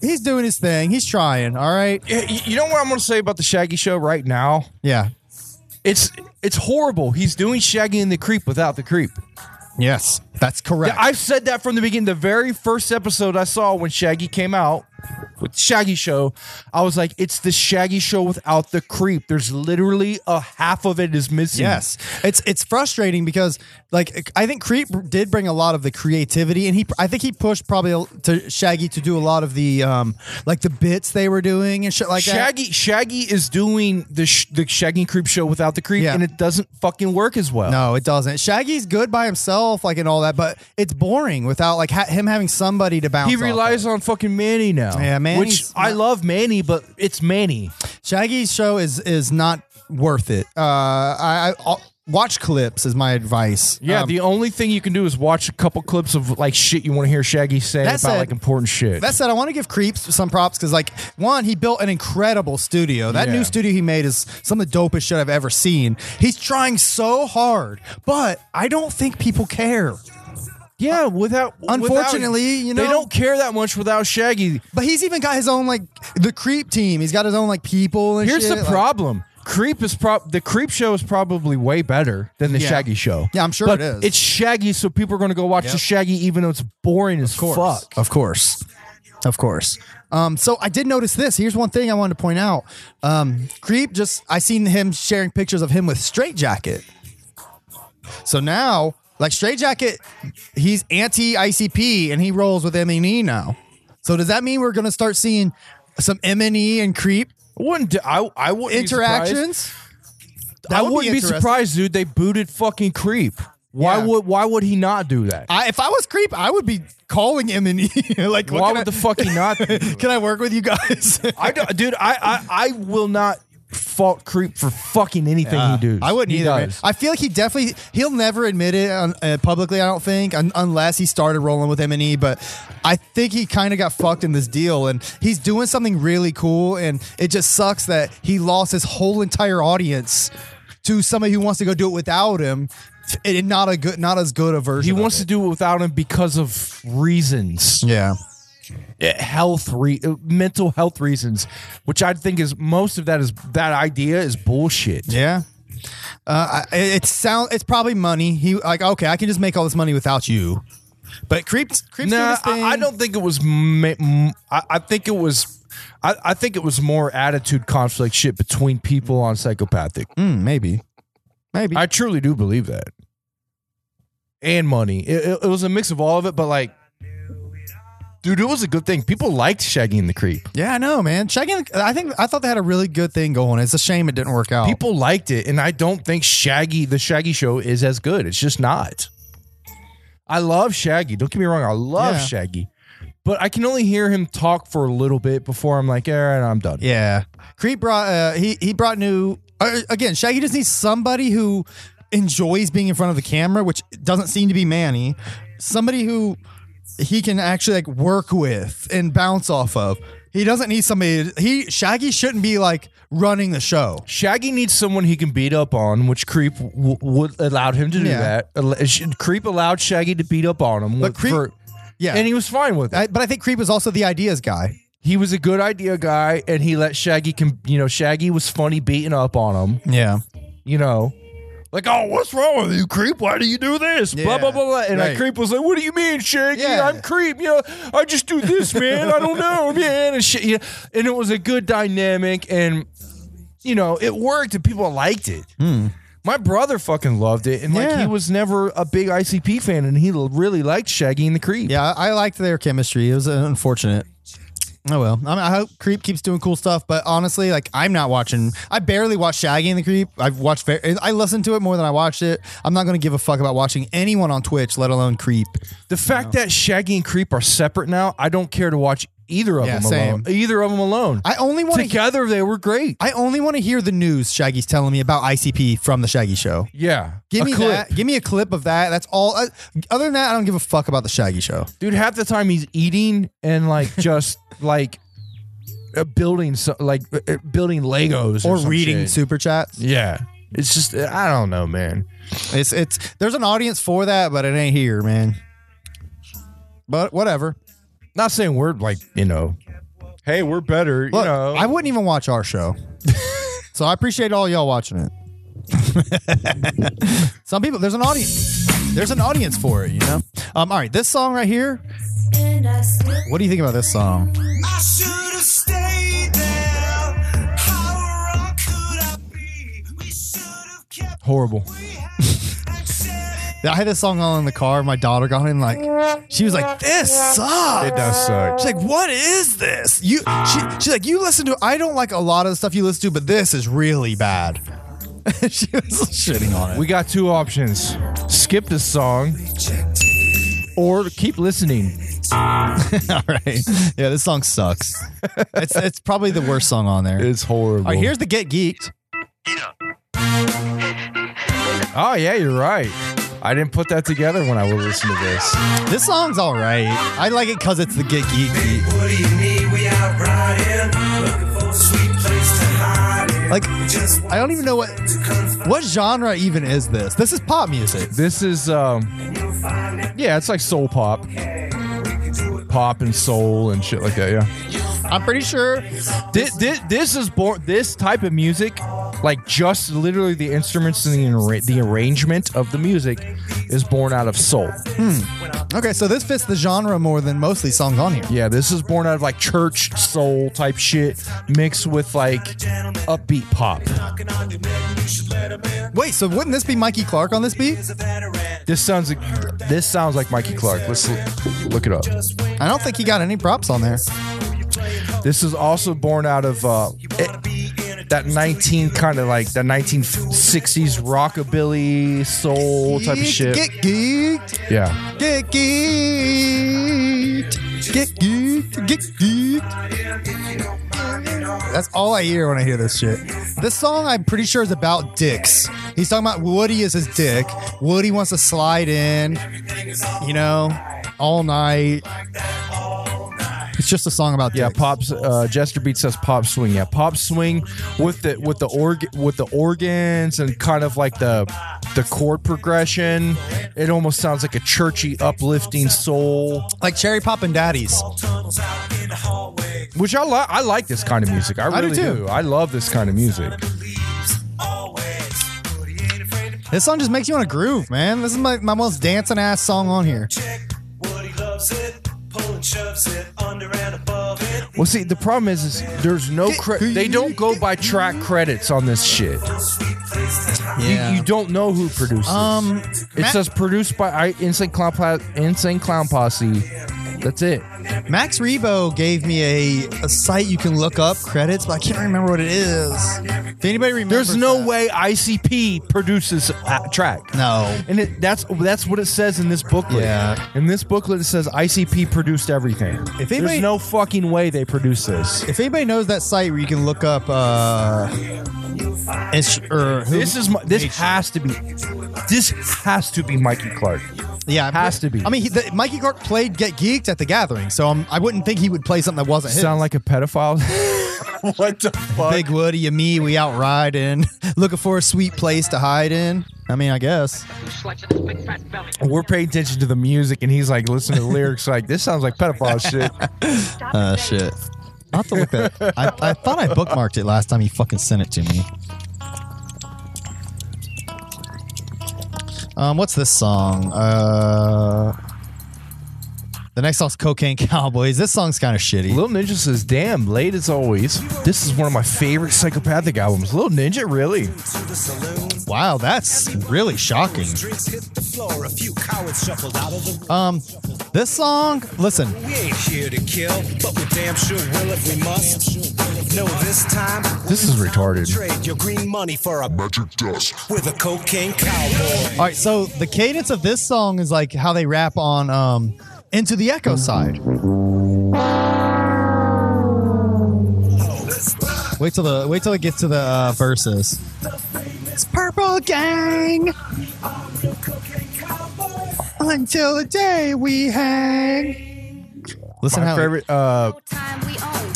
he's doing his thing. He's trying. All right. Y- y- You know what I'm going to say about the Shaggy Show right now? Yeah. It's it's horrible. He's doing Shaggy and the Creep without the Creep. Yes, that's correct. I've said that from the beginning. The very first episode I saw when Shaggy came out with Shaggy Show, I was like, it's the Shaggy Show without the Creep. There's literally a half of it is missing. Yes, it's it's frustrating because like I think Creep did bring a lot of the creativity, and he I think he pushed probably to Shaggy to do a lot of the um like the bits they were doing and shit like that. Shaggy Shaggy is doing the sh- the Shaggy Creep show without the Creep, Yeah. and it doesn't fucking work as well. No, it doesn't. Shaggy's good by himself, like and all that, but it's boring without like ha- him having somebody to bounce. He relies on fucking Manny now. Yeah, which Manny's I love Manny, but it's Manny. Shaggy's show is is not worth it. Uh, I, I I'll- watch clips is my advice. Yeah, Um, the only thing you can do is watch a couple clips of like shit you want to hear Shaggy say That about said- like important shit. That said, I want to give Creeps some props because, like, one, he built an incredible studio. That Yeah. new studio he made is some of the dopest shit I've ever seen. He's trying so hard, but I don't think people care. Yeah, without Unfortunately, without- you know- they don't care that much without Shaggy. But he's even got his own like the Creep team. He's got his own like people and Here's shit. the like- problem. Creep is prob the Creep show is probably way better than the Yeah. Shaggy show. Yeah, I'm sure but it is. It's Shaggy, so people are going to go watch the Shaggy, even though it's boring as fuck. Of course. Of course. Um, so I did notice this. Here's one thing I wanted to point out. Um, Creep just I seen him sharing pictures of him with Straight Jacket. So now, like Straight Jacket, he's anti ICP and he rolls with M and E now. So does that mean we're gonna start seeing some M and E and Creep Wouldn't I? I wouldn't be interactions? I would wouldn't be, interesting. surprised, dude. They booted fucking Creep. Why Yeah. would Why would he not do that? I, if I was Creep, I would be calling M and E. like, Why would I- the fuck he not? Can I work with you guys? I don't, dude. I, I I will not fault Creep for fucking anything he does. I wouldn't He either. man. I feel like he definitely he'll never admit it on, uh, publicly. I don't think un- unless he started rolling with M and E. But I think he kind of got fucked in this deal, and he's doing something really cool. And it just sucks that he lost his whole entire audience to somebody who wants to go do it without him. And not a good, not as good a version. He wants to do it without him because of reasons. Yeah. Uh, health re- uh, mental health reasons which i think is most of that is that idea is bullshit Yeah. Uh, I- it sound it's probably money. He like okay, I can just make all this money without you. But creeps, creeps doing nah, his thing. I, I don't think it was ma- m- I, I think it was I, I think it was more attitude conflict shit between people on psychopathic Mm, maybe, maybe. i truly do believe that and money it, it, it was a mix of all of it but like dude it was a good thing people liked shaggy and the creep Yeah, I know, man. Shaggy, and- I think I thought they had a really good thing going. It's a shame it didn't work out. People liked it, and I don't think Shaggy, the Shaggy Show, is as good. It's just not. I love Shaggy. Don't get me wrong. I love Yeah. Shaggy, but I can only hear him talk for a little bit before I'm like, all right, I'm done. yeah, Creep brought uh, he he brought new uh, again. Shaggy just needs somebody who enjoys being in front of the camera, which doesn't seem to be Manny. Somebody who he can actually like work with and bounce off of. He doesn't need somebody. He Shaggy shouldn't be like running the show. Shaggy needs someone he can beat up on, which Creep w- would allowed him to do Yeah. that. Al- sh- Creep allowed Shaggy to beat up on him, But with- Creep- for- Yeah, and he was fine with it. I, but I think Creep was also the ideas guy. he was a good idea guy, and he let Shaggy, com- you know, Shaggy was funny beating up on him. Yeah, you know, like, oh, what's wrong with you, creep? Why do you do this? Blah Yeah, blah blah. blah. And right. that creep was like, what do you mean, Shaggy? Yeah. I'm creep. You know, I just do this, man. I don't know, man. And shit. You know, and it was a good dynamic, and you know, it worked, and people liked it. My brother fucking loved it, and like. Yeah. he was never a big ICP fan, and he really liked Shaggy and the Creep. Yeah, I I liked their chemistry. It was uh, unfortunate. Oh well. I, mean, I hope Creep keeps doing cool stuff, but honestly, like I'm not watching. I barely watch Shaggy and the Creep. I've watched. I listened to it more than I watched it. I'm not going to give a fuck about watching anyone on Twitch, let alone Creep. The fact that Shaggy and Creep are separate now, I don't care to watch either of Yeah, them same. alone. Either of them alone. I only want to. Together, they were great. I only want to hear the news Shaggy's telling me about ICP from the Shaggy Show. Yeah, Give me clip. that. Give me a clip of that. That's all. Uh, other than that, I don't give a fuck about the Shaggy Show. dude. Half the time he's eating and like just like uh, building, so, like uh, building Legos or, Or reading shit. super chats. Yeah, it's just I don't know, man. It's it's there's an audience for that, but it ain't here, man. But whatever. Not saying we're like you know, hey, we're better. Look, you know, I wouldn't even watch our show. so I appreciate all y'all watching it. Some people there's an audience. There's an audience for it, you know? Um, all right, this song right here. What do you think about this song? I should have stayed there. How wrong could I be? We should have kept horrible. I had this song on in the car. My daughter got in like she was like, "This sucks." It does suck. She's like, "What is this?" You, she, she's like, "You listen to. I don't like a lot of the stuff you listen to, but this is really bad." she was shitting on it. We got two options: skip this song, or keep listening. All right. Yeah, this song sucks. it's it's probably the worst song on there. It's horrible. All right, here's the Get Geeked. Oh yeah, you're right. I didn't put that together when I would listen to this. This song's all right. I like it because it's the Get Geeked beat. What do you need? We out riding, looking for a sweet place to hide in. Like, I don't even know what what genre even is this. This is pop music. This is um, yeah, it's like soul pop, pop and soul and shit like that. Yeah. I'm pretty sure This, this, this is born. This type of music, like just literally the instruments and the the arrangement of the music, is born out of soul. Hmm. Okay, so this fits the genre more than most of these songs on here. Yeah, this is born out of like church soul type shit mixed with like upbeat pop. Wait, so wouldn't this be Mikey Clark on this beat? This sounds like this sounds like Mikey Clark. Let's look it up. I don't think he got any props on there. This is also born out of uh, it- that 19 kind of like the 1960s rockabilly soul type of shit. Get geeked. Yeah. Get geeked. Get geeked. Get geeked. That's all I hear when I hear this shit. This song, I'm pretty sure, is about dicks. He's talking about Woody as his dick. Woody wants to slide in, you know, all night. It's just a song about Yeah, dicks. pops. Uh, Jester Beat says pop swing. Yeah, pop swing with the with the org with the organs and kind of like the the chord progression. It almost sounds like a churchy, uplifting soul. like Cherry Poppin' Daddies. Which I like. I like this kind of music. I I do really too. I love this kind of music. This song just makes you want to groove, man. This is my, my most dancing ass song on here. Well, see, the problem is, is there's no credit. they don't go by track credits on this shit. Yeah. You, you don't know who produced this. Um, it Ma- says produced by I, Insane Clown Pla- Insane Clown Posse. That's it. Max Rebo gave me a, a site you can look up credits, but I can't remember what it is. If anybody remembers, There's no that- way ICP produces a track. No. And it, that's that's what it says in this booklet. Yeah. In this booklet, it says ICP produced everything. If anybody- There's no fucking way they produce this. If anybody knows that site where you can look up, uh, or who, This is my, this has to be this has to be Mikey Clark. Yeah, I'm has to be. I mean, he, the, Mikey Clark played Get Geeked at the Gathering, so um, I wouldn't think he would play something that wasn't his. Sound like a pedophile? what the fuck? Big Woody and me, we out riding, looking for a sweet place to hide in. I mean, I guess. We're paying attention to the music, and he's like listening to the lyrics. Like this sounds like pedophile shit. Uh, shit. I'll have to look that. I, I thought I bookmarked it last time he fucking sent it to me. Um, what's this song? Uh, the next song's Cocaine Cowboys. This song's kind of shitty. Little Ninja says, "Damn, late as always. This is one of my favorite psychopathic albums." Little Ninja, really? Wow, that's really shocking. Drinks hit the floor, a few cowards shuffled out of the Um, this song, listen, We ain't here to kill, but we damn sure will if we must. No, this time. This is retarded. Trade your green money for a magic dust with a cocaine cowboy. All right, so the cadence of this song is like how they rap on um, Into the Echo side. Wait till the wait till it gets to the uh, verses. It's purple gang. Until the day we hang. Listen My how favorite. Uh,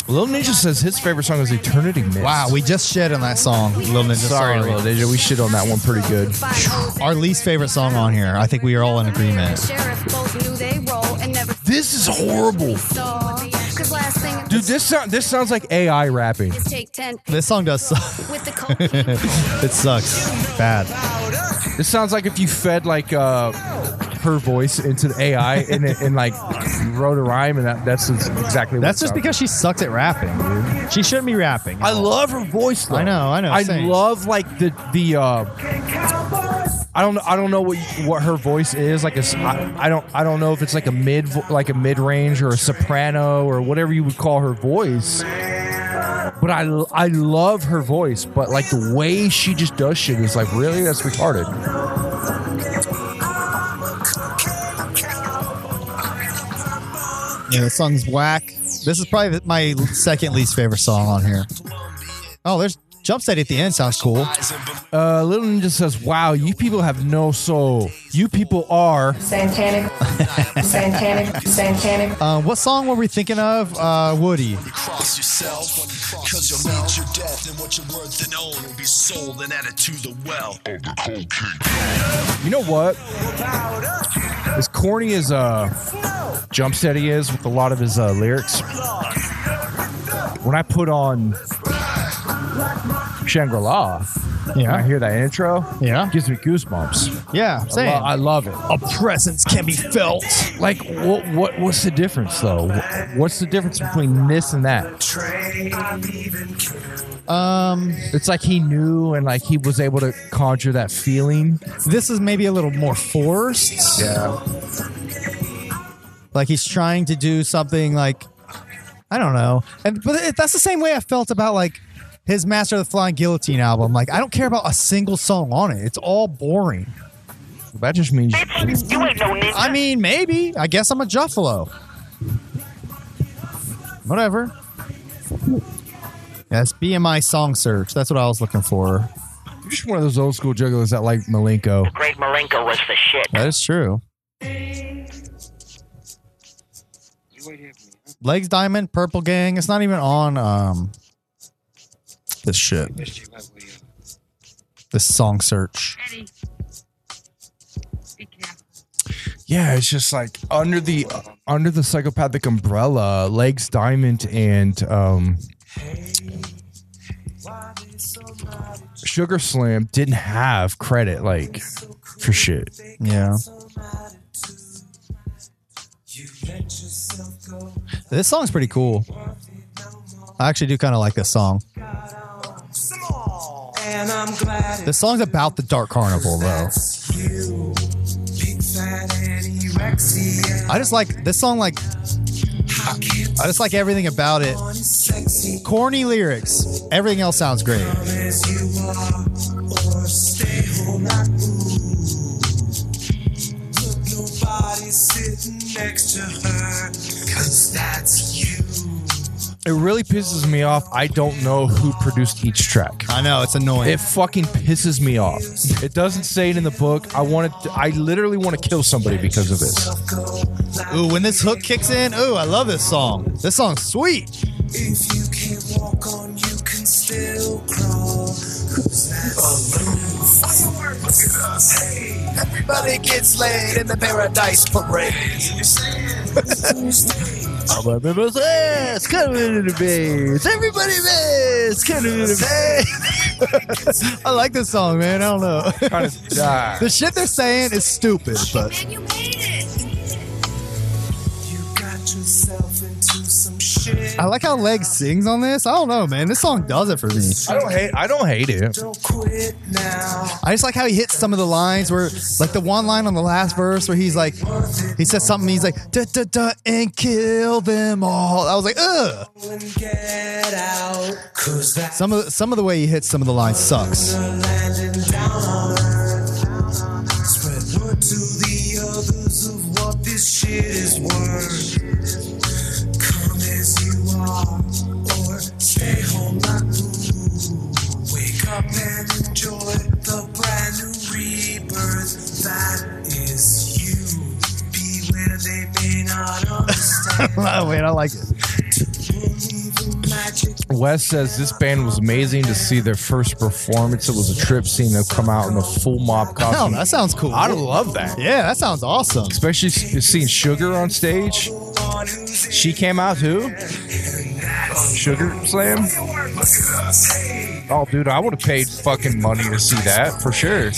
Lil Ninja says his favorite song is Eternity Mist. Wow, we just shit on that song, Lil Ninja. Sorry, Lil Ninja. We shit on that one pretty good. Our least favorite song on here. I think we are all in agreement. This is horrible. Dude, this sound, this sounds like AI rapping. This song does suck. it sucks. Bad. This sounds like if you fed like uh her voice into the AI and, it, and like wrote a rhyme and that that's exactly That's just because she sucks at rapping, dude. She shouldn't be rapping. I love her voice. Though. I know, I know, I same. love like the the. uh I don't. I don't know what what her voice is like. A, I, I don't. I don't know if it's like a mid, like a mid range or a soprano or whatever you would call her voice. But I, I love her voice. But like the way she just does shit is like really that's retarded. Yeah, the song's whack. This is probably my second least favorite song on here. Oh, there's jump set at the end. Sounds cool. Uh, Little Ninja says, "Wow, you people have no soul. You people are." Santanic, Santanic, Santanic. Uh, what song were we thinking of? Uh, Woody. Cross yourself, cause you'll meet your death, and what you're worth and own will be sold and added to the well. You know what? As corny as uh, Jumpsteady is with a lot of his uh, lyrics, when I put on Shangri La, Yeah. I hear that intro, Yeah. it gives me goosebumps. Yeah, I, same. lo- I love it. A presence can be felt. Like, what, what, what's the difference though? What's the difference between this and that? Um, It's like he knew and like he was able to conjure that feeling. this is maybe a little more forced. Yeah. Like he's trying to do something like I don't know. And but it, that's the same way I felt about like his Master of the Flying Guillotine album. Like I don't care about a single song on it. It's all boring. That just means You ain't no ninja. I mean, maybe. I guess I'm a Juffalo. Whatever. That's BMI song search. That's what I was looking for. you're just one of those old school jugglers that like Milenko. Great Milenko was the shit. That is true. Legz Diamond, Purple Gang. It's not even on um this shit. This song search. Yeah, it's just like under the under the psychopathic umbrella, Legz Diamond and um Sugar Slam didn't have credit like for shit. Yeah. This song's pretty cool. I actually do kind of like this song. And I'm glad This song's about the Dark Carnival, though. you, big fat anorexia. I just like this song. Like, I I just like everything about it. Corny lyrics. Everything else sounds great. as you are, or stay home like ooh. Look, nobody's sitting next to her, cause that's. It really pisses me off. I don't know who produced each track. I know it's annoying. It fucking pisses me off. It doesn't say it in the book. I wanted to, I literally want to kill somebody because of this. ooh, when this hook kicks in, ooh, I love this song. This song's sweet. If you can't walk on, you can still crawl. Us. Hey, everybody gets laid in the paradise parade. Everybody miss, coming in the base. Everybody miss, coming in the base. I like this song, man. I don't know. Kind of die. the shit they're saying is stupid, but I like how Legz sings on this. I don't know, man. This song does it for me. I don't hate I don't hate it. Don't quit now. I just like how he hits some of the lines where, like the one line on the last verse where he's like, he says something, he's like, da da da, and kill them all. I was like, ugh. And get out. Cause that's Some of some of the way he hits some of the lines sucks. oh, wait, I like it. Wes says this band was amazing to see their first performance. It was a trip seeing them come out in a full mob Oh, costume. that sounds cool. I love that. Yeah, that sounds awesome. Especially seeing Sugar on stage. She came out too. Sugar Slam. Oh, dude, I would have paid fucking money to see that for sure.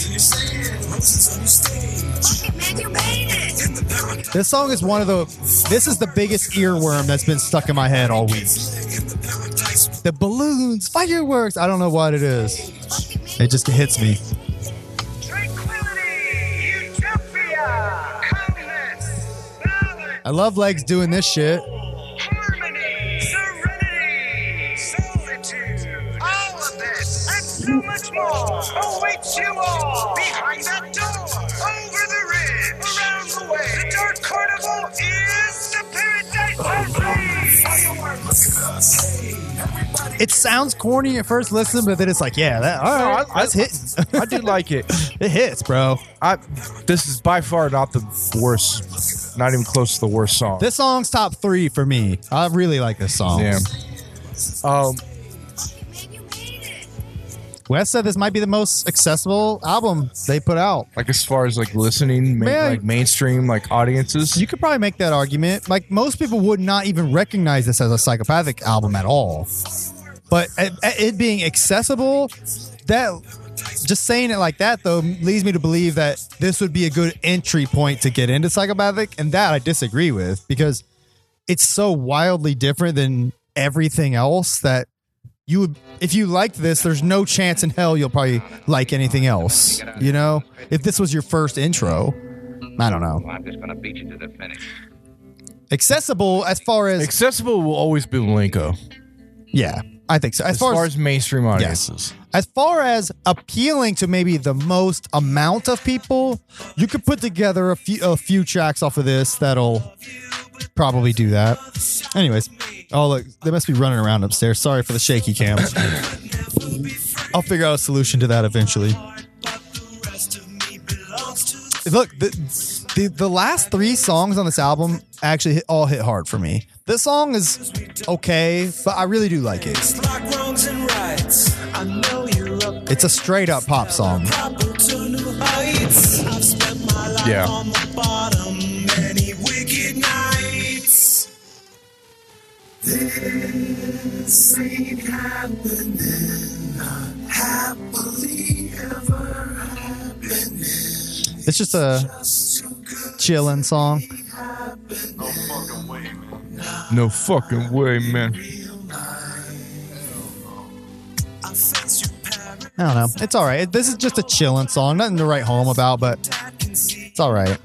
This song is one of the. This is the biggest earworm that's been stuck in my head all week. The balloons, fireworks. I don't know what it is. It just hits me. I love Legz doing this shit. Harmony! Serenity! Solitude! All of this! And so much more awaits you all behind that door, over the ridge, the way. The Dark Carnival is the paradise It sounds corny at first listen, but then it's like, yeah, that all right, I- that's hitting. I do like it. It hits, bro. I this is by far not the worst, not even close to the worst song. This song's top three for me. I really like this song. Yeah. Um, Wes said this might be the most accessible album they put out. like as far as like listening, Man. like mainstream like audiences. You could probably make that argument. Like most people would not even recognize this as a psychopathic album at all. But it, it being accessible, that just saying it like that though leads me to believe that this would be a good entry point to get into psychopathic, and that I disagree with because it's so wildly different than everything else that you would if you liked this there's no chance in hell you'll probably like anything else you know if this was your first intro i don't know I'm just gonna beat you to the finish. accessible as far as accessible will always be Milenko. yeah i think so as, As far as mainstream Yes. audiences. as far as appealing to maybe the most amount of people you could put together a few a few tracks off of this that'll probably do that. Anyways oh look they must be running around upstairs. Sorry for the shaky cam. I'll figure out a solution to that eventually. Look the, the the last three songs on this album actually hit, all hit hard for me. This song is okay but i really do like it. It's a straight up pop song. Yeah. This ain't happening. Not happily ever happening. It's just a chilling song. No fucking way, man. No fucking way, man. I don't know. It's all right. This is just a chilling song. Nothing to write home about, but it's all right.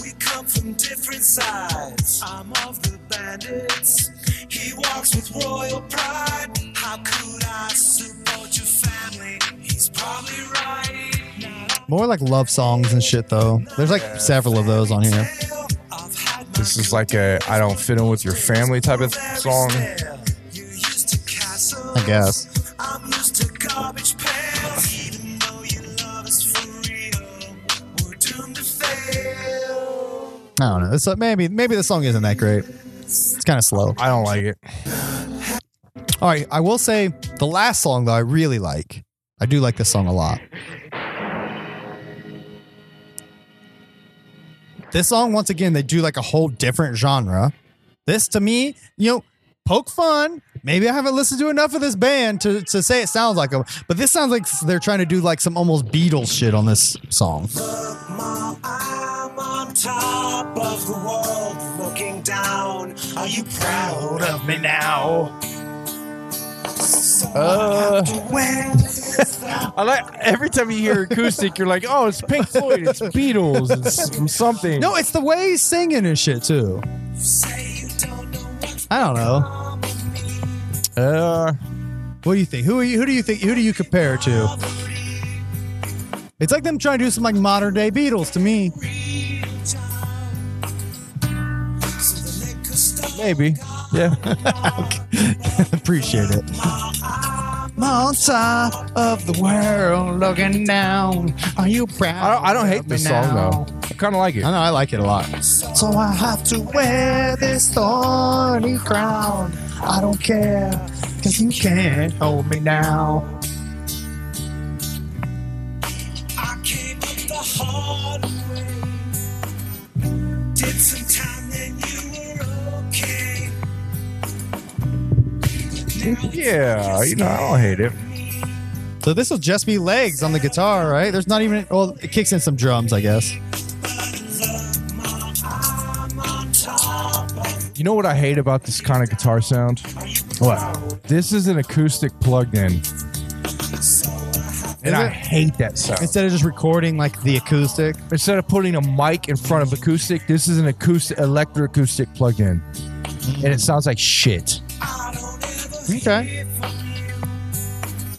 We come from different sides. I'm of the bandits. He walks with royal pride. How could I support your family? He's probably right. More like love songs and shit, though. There's like several of those on here. This is like a I don't fit in with your family type of song. I guess. I'm used to garbage pails. Even though your love is for real, we're doomed to fail. I don't know. It's uh, maybe maybe the song isn't that great. It's kind of slow. I don't like it. All right, I will say the last song though I really like. I do like this song a lot. This song, once again, they do like a whole different genre. This to me, you know, poke fun. Maybe I haven't listened to enough of this band to, to say it sounds like them, but this sounds like they're trying to do like some almost Beatles shit on this song. Mom, I'm on top of the world looking down. Are you proud of me now? Uh, I like every time you hear acoustic, you're like, oh, it's Pink Floyd, it's Beatles, it's something. No, it's the way he's singing and shit too. I don't know. Uh, what do you think? Who are you? Who do you think? Who do you compare to? It's like them trying to do some like modern day Beatles to me. Maybe. Yeah. Appreciate it. On top of the world, looking down. Are you proud? I don't, I don't hate this me song now? though. I kind kind of like it. I know I like it a lot. So I have to wear this thorny crown. I don't care, cause you can't hold me now. Yeah, you know, I don't hate it. So this will just be legz on the guitar, right? There's not even well, it kicks in some drums, I guess. You know what I hate about this kind of guitar sound? What? This is an acoustic plugged in. And I hate that sound. Instead of just recording like the acoustic. Instead of putting a mic in front of acoustic, this is an acoustic electroacoustic plugged in. And it sounds like shit. Okay.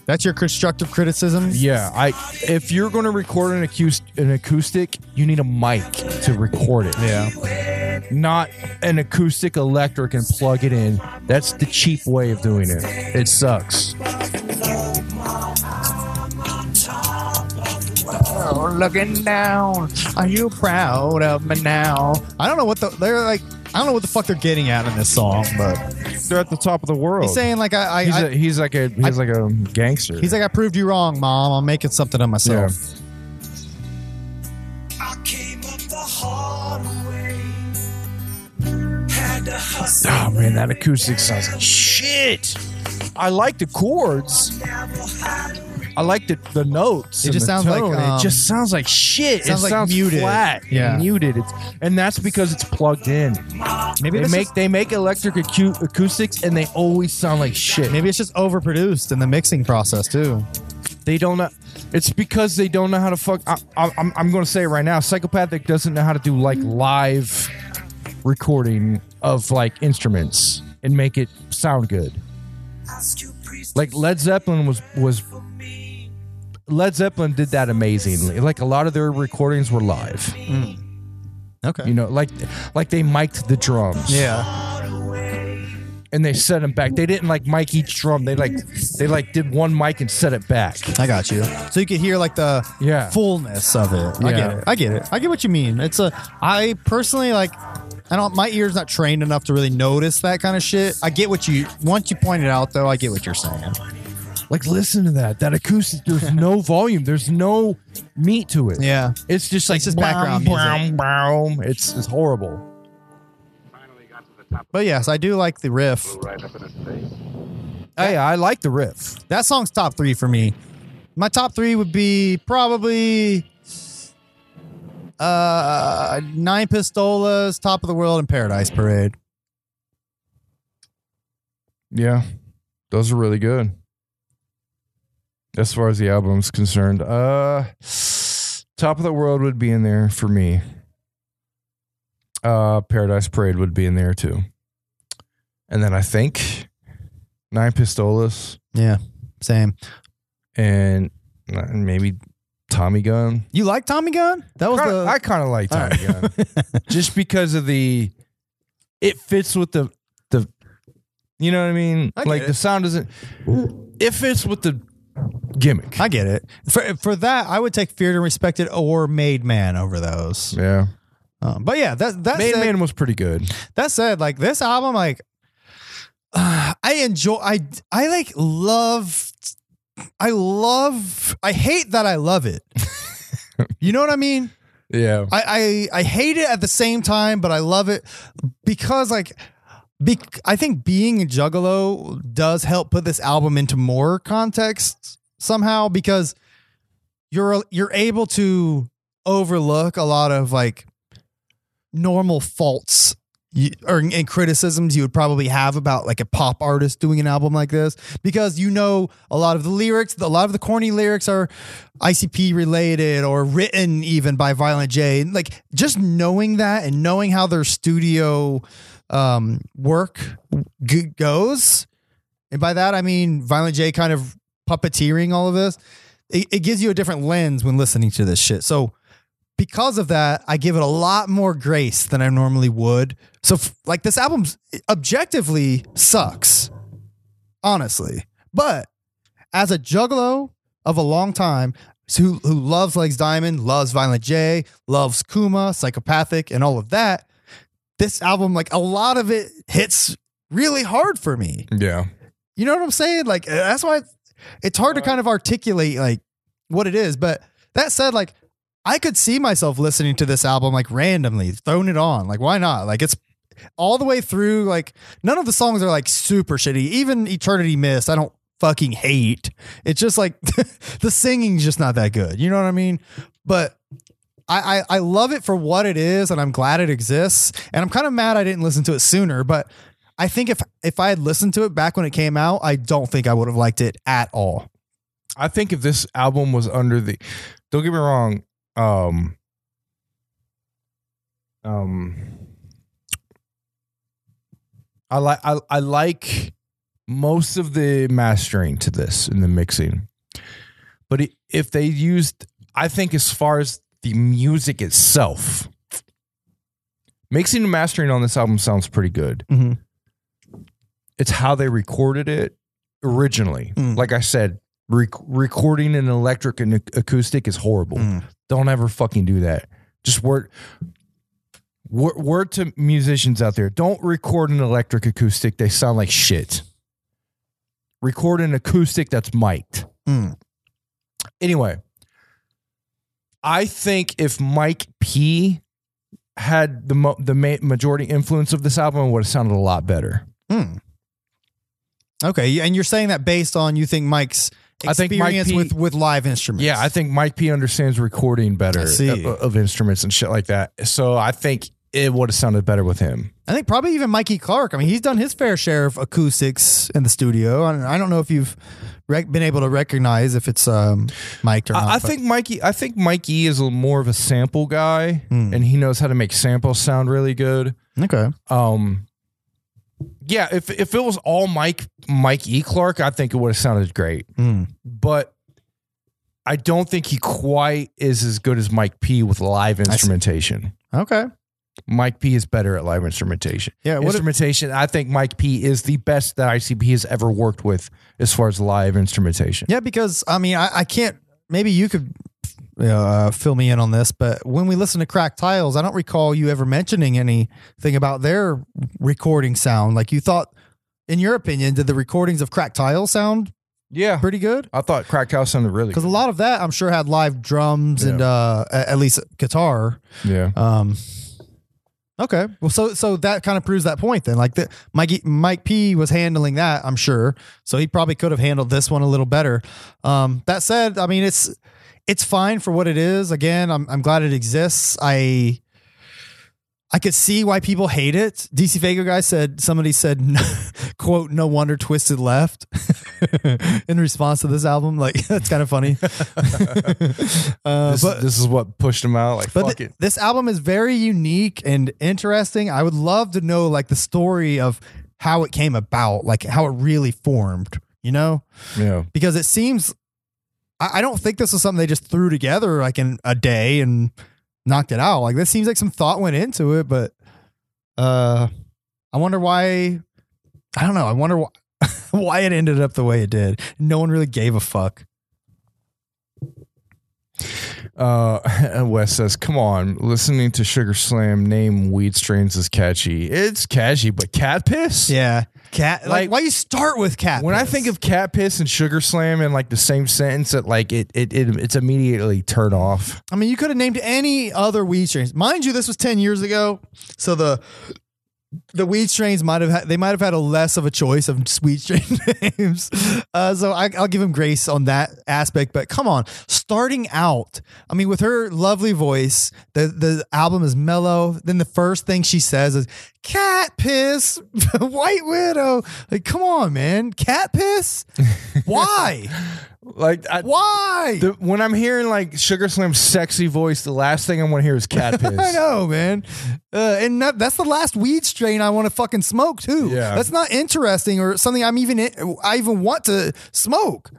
That's your constructive criticism? Yeah, I if you're going to record an acoustic, an acoustic, you need a mic to record it. Yeah. Not an acoustic electric and plug it in. That's the cheap way of doing it. It sucks. Oh, looking down. Are you proud of me now? I don't know what the they're like. I don't know what the fuck they're getting at in this song, but They're at the top of the world. he's saying like I, I, he's, I a, he's like a he's like a gangster. he's like I proved you wrong, mom. I'm making something of myself. I came up the hard way. Had to hustle. Oh man, that acoustic sounds like shit. I like the chords. I like the, the notes. It and just the sounds like, tone. um, it just sounds like shit. sounds it like sounds muted. flat, Yeah. and muted. It's, and that's because it's plugged in. Maybe They make is- they make electric acu- acoustics, and they always sound like shit. Maybe it's just overproduced in the mixing process too. They don't know. It's because they don't know how to fuck. I, I, I'm I'm going to say it right now. Psychopathic doesn't know how to do like live recording of like instruments and make it sound good. Like Led Zeppelin was was Led Zeppelin did that amazingly. Like a lot of their recordings were live. Mm. Okay. You know, like like they mic'd the drums. Yeah. And they set them back. They didn't like mic each drum. They like they like did one mic and set it back. I got you. So you could hear like the Yeah. fullness of it. I Yeah. get it. I get it. I get what you mean. It's a. I personally like. I don't. My ear's not trained enough to really notice that kind of shit. I get what you. Once you point it out, though, I get what you're saying. Like listen to that. That acoustic. There's no volume. There's no meat to it. Yeah. It's just like just background music. Boom, It's it's horrible. But yes, I do like the riff. Hey, I like the riff. That song's top three for me. My top three would be probably uh Nine Pistolas, Top of the World, and Paradise Parade. Yeah, those are really good. As far as the album's concerned, uh, Top of the World would be in there for me. Uh, Paradise Parade would be in there too, and then I think Nine Pistolas Yeah, same. and uh, maybe Tommy Gun. You like Tommy Gun? That was Kinda- the I kind of like Tommy right. Gun just because of the it fits with the the you know what I mean. I like it. the sound doesn't. It fits with the gimmick. I get it. For for that, I would take Feared and Respected or Made Man over those. Yeah, Um, but yeah, that that Made said, Man was pretty good. that said, like this album, like uh, I enjoy. I I like love. I love. I hate that I love it. you know what I mean? Yeah, I, I I hate it at the same time, but I love it because like be, I think being a juggalo does help put this album into more context somehow because you're you're able to overlook a lot of like normal faults you, or and criticisms you would probably have about like a pop artist doing an album like this because you know a lot of the lyrics a lot of the corny lyrics are ICP related or written even by Violent J. Like just knowing that and knowing how their studio um work g- goes and by that I mean Violent J kind of puppeteering all of this it, it gives you a different lens when listening to this shit so because of that, I give it a lot more grace than I normally would. So, f- like, this album objectively sucks, honestly. But as a juggalo of a long time, who who loves Legz Diamond, loves Violent J, loves Kuma, Psychopathic, and all of that, this album, like a lot of it hits really hard for me. Yeah. You know what I'm saying? Like uh, that's why it's hard to kind of articulate like what it is. But that said, like I could see myself listening to this album like randomly, throwing it on. Like why not? Like it's all the way through. Like none of the songs are like super shitty. Even Eternity Mist, I don't fucking hate. It's just like the singing's just not that good. You know what I mean? But I, I I love it for what it is, and I'm glad it exists. And I'm kind of mad I didn't listen to it sooner. But I think if if I had listened to it back when it came out, I don't think I would have liked it at all. I think if this album was under the don't get me wrong, um um I like I, I like most of the mastering to this in the mixing. But i- if they used I think as far as the music itself mixing and mastering on this album sounds pretty good. Mhm. It's how they recorded it originally. Mm. Like I said, rec- recording an electric and acoustic is horrible. Mm. Don't ever fucking do that. Just word, word word to musicians out there. Don't record an electric acoustic. They sound like shit. Record an acoustic that's mic'd. Mm. Anyway, I think if Mike P had the mo- the ma- majority influence of this album, it would have sounded a lot better. Hmm. Okay, and you're saying that based on you think Mike's I think Mike experience P- with with live instruments. Yeah, I think Mike P understands recording better Of, of instruments and shit like that. So I think it would have sounded better with him. I think probably even Mikey Clark. I mean, he's done his fair share of acoustics in the studio. I don't know if you've rec- been able to recognize if it's um, mic'd or not. I, I think Mikey. I think Mikey is a, more of a sample guy, and he knows how to make samples sound really good. okay. Um, yeah, if if it was all Mike Mike E. Clark, I think it would have sounded great. Hmm. But I don't think he quite is as good as Mike P. with live instrumentation. Okay. Mike P is better at live instrumentation. Yeah, what if- instrumentation. I think Mike P is the best that ICP has ever worked with as far as live instrumentation. Yeah, because I mean, I, I can't. Maybe you could uh, fill me in on this, but when we listen to Crack Tiles, I don't recall you ever mentioning anything about their recording sound. Like you thought, in your opinion, did the recordings of Crack Tiles sound Yeah, pretty good? I thought Cracked House sounded really. Because a lot of that, I'm sure, had live drums and uh, at least guitar. Yeah, Um, okay, well, so so that kind of proves that point then. Like the Mike Mike P was handling that, I'm sure. So he probably could have handled this one a little better. Um, that said, I mean it's it's fine for what it is. Again, I'm I'm glad it exists. I I could see why people hate it. DC Fago guy said somebody said quote no wonder Twiztid left in response to this album. Like that's kind of funny. uh, this, but this is what pushed him out. Like but fuck th- it. this album is very unique and interesting. I would love to know like the story of how it came about, like how it really formed, you know? Yeah, Because it seems I, I don't think this was something they just threw together like in a day and knocked it out. Like this seems like some thought went into it, but uh I wonder why I don't know. I wonder why why it ended up the way it did. No one really gave a fuck. Uh, Wes says, "Come on, listening to Sugar Slam name weed strains is catchy. It's catchy, but cat piss. Yeah. Cat like, Like- why you start with cat When I think of cat piss and Sugar Slam in like the same sentence, it like it it, it it's immediately turn off. I mean, you could have named any other weed strains. Mind you, this was 10 years ago. So the the weed strains might have had they might have had a less of a choice of weed strain names. Uh, so I, I'll give him grace on that aspect. But come on, starting out, I mean, with her lovely voice, the the album is mellow. Then the first thing she says is "cat piss, White Widow." Like, come on, man, cat piss. Why? Like I, Why? the, when I'm hearing like Sugar Slam's sexy voice, the last thing I want to hear is cat piss. I know, man. Uh, and that, that's the last weed strain I want to fucking smoke too. Yeah. that's not interesting or something I'm even I even want to smoke.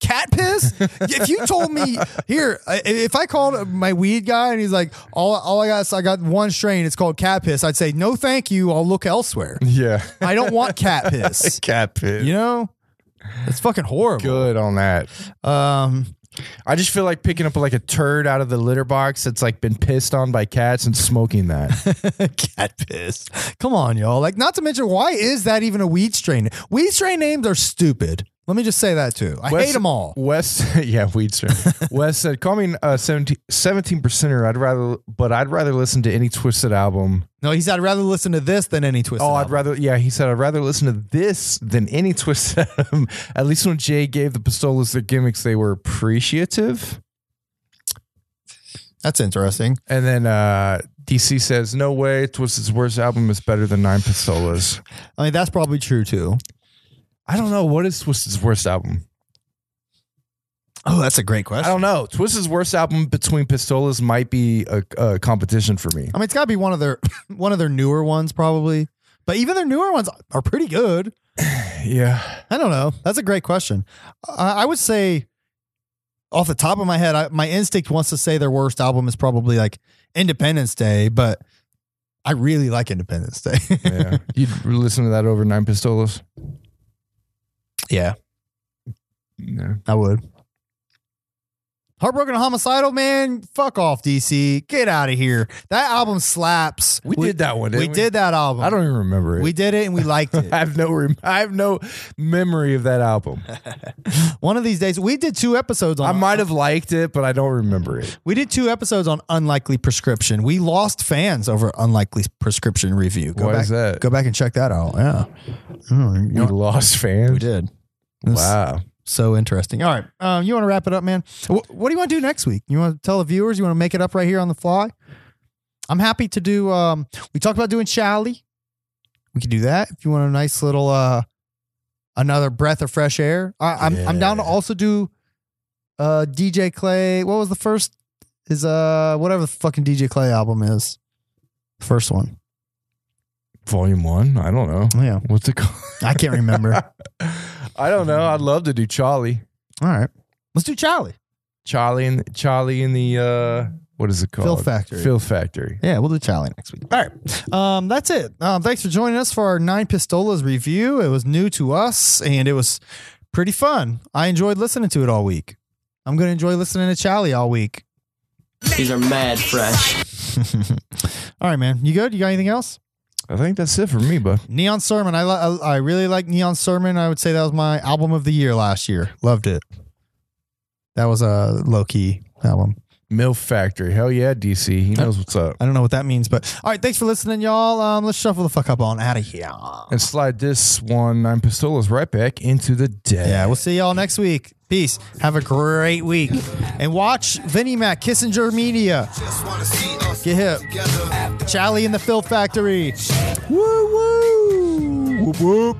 Cat piss? if you told me here, if I called my weed guy and he's like, all, all I got is I got one strain, it's called cat piss. I'd say no, thank you. I'll look elsewhere. Yeah, I don't want cat piss. cat piss. You know, it's fucking horrible. Good on that. Um, I just feel like picking up like a turd out of the litter box that's like been pissed on by cats and smoking that. Cat piss. Come on, y'all. Like, not to mention, why is that even a weed strain? Weed strain names are stupid. Let me just say that too. I Wes- hate them all. Wes, yeah, weed strain. Wes said, "Call me a 17 percenter. I'd rather, but I'd rather listen to any Twiztid album. No, he said, I'd rather listen to this than any Twiztid. oh, I'd rather, yeah, he said, I'd rather listen to this than any Twiztid album. At least when Jay gave the Pistolas their gimmicks, they were appreciative. That's interesting. And then uh, DC says, "No way, Twiztid's worst album is better than Nine Pistolas." I mean, that's probably true too. I don't know what is Twiztid's worst album. Oh, that's a great question. I question. don't know. Twiztid's worst album between Pistolas might be a, a competition for me. I mean, it's got to be one of their one of their newer ones, probably. But even their newer ones are pretty good. Yeah. I don't know. That's a great question. I, I would say, off the top of my head, I, my instinct wants to say their worst album is probably like Independents Day, but I really like Independents Day. yeah. You'd listen to that over Nine Pistolas? Yeah, No. I would. Heartbroken Homicidal, man, fuck off, DC. Get out of here. That album slaps. We, did that one. We, Didn't we, did that album. I don't even remember it. We did it and we liked it. I have no. Rem- I have no memory of that album. One of these days, we did two episodes on. I might have liked it, but I don't remember it. We did two episodes on Unlikely Prescription. We lost fans over Unlikely Prescription review. Go Why back, is that? Go back and check that out. Yeah, Oh, you You know, lost fans. we did. Wow. So interesting. All right, um, you want to wrap it up, man? Wh- what do you want to do next week? You want to tell the viewers? You want to make it up right here on the fly? I'm happy to do. Um, we talked about doing Charlie. We could do that if you want a nice little uh, another breath of fresh air. I, I'm I'm down to also do uh DJ Clay. What was the first? Is uh whatever the fucking DJ Clay album is. First one. Volume one. I don't know. Yeah. What's it called? I can't remember. I don't know. I'd love to do Charlie. All right. Let's do Charlie. Charlie and Charlie in the uh what is it called? Filth Factory. Filth Factory. Yeah, we'll do Charlie next week. All right. Um, that's it. Um, thanks for joining us for our Nine Pistolas review. It was new to us and it was pretty fun. I enjoyed listening to it all week. I'm going to enjoy listening to Charlie all week. These are mad fresh. all right, man. You good? You got anything else? I think that's it for me, bud. Neon Sermon. I, I I really like Neon Sermon. I would say that was my album of the year last year. Loved it. That was a low key album. Milf Factory. Hell yeah, DC. He knows what's up. I don't know what that means, but all right. Thanks for listening, y'all. Um, let's shuffle the fuck up on out of here. And slide this one nine pistolas right back into the dead. Yeah, we'll see y'all next week. Peace. Have a great week. And watch Vinnie Mac, Kissinger Media. Get hip. Charlie in the Filth Factory. Woo woo. Whoop whoop.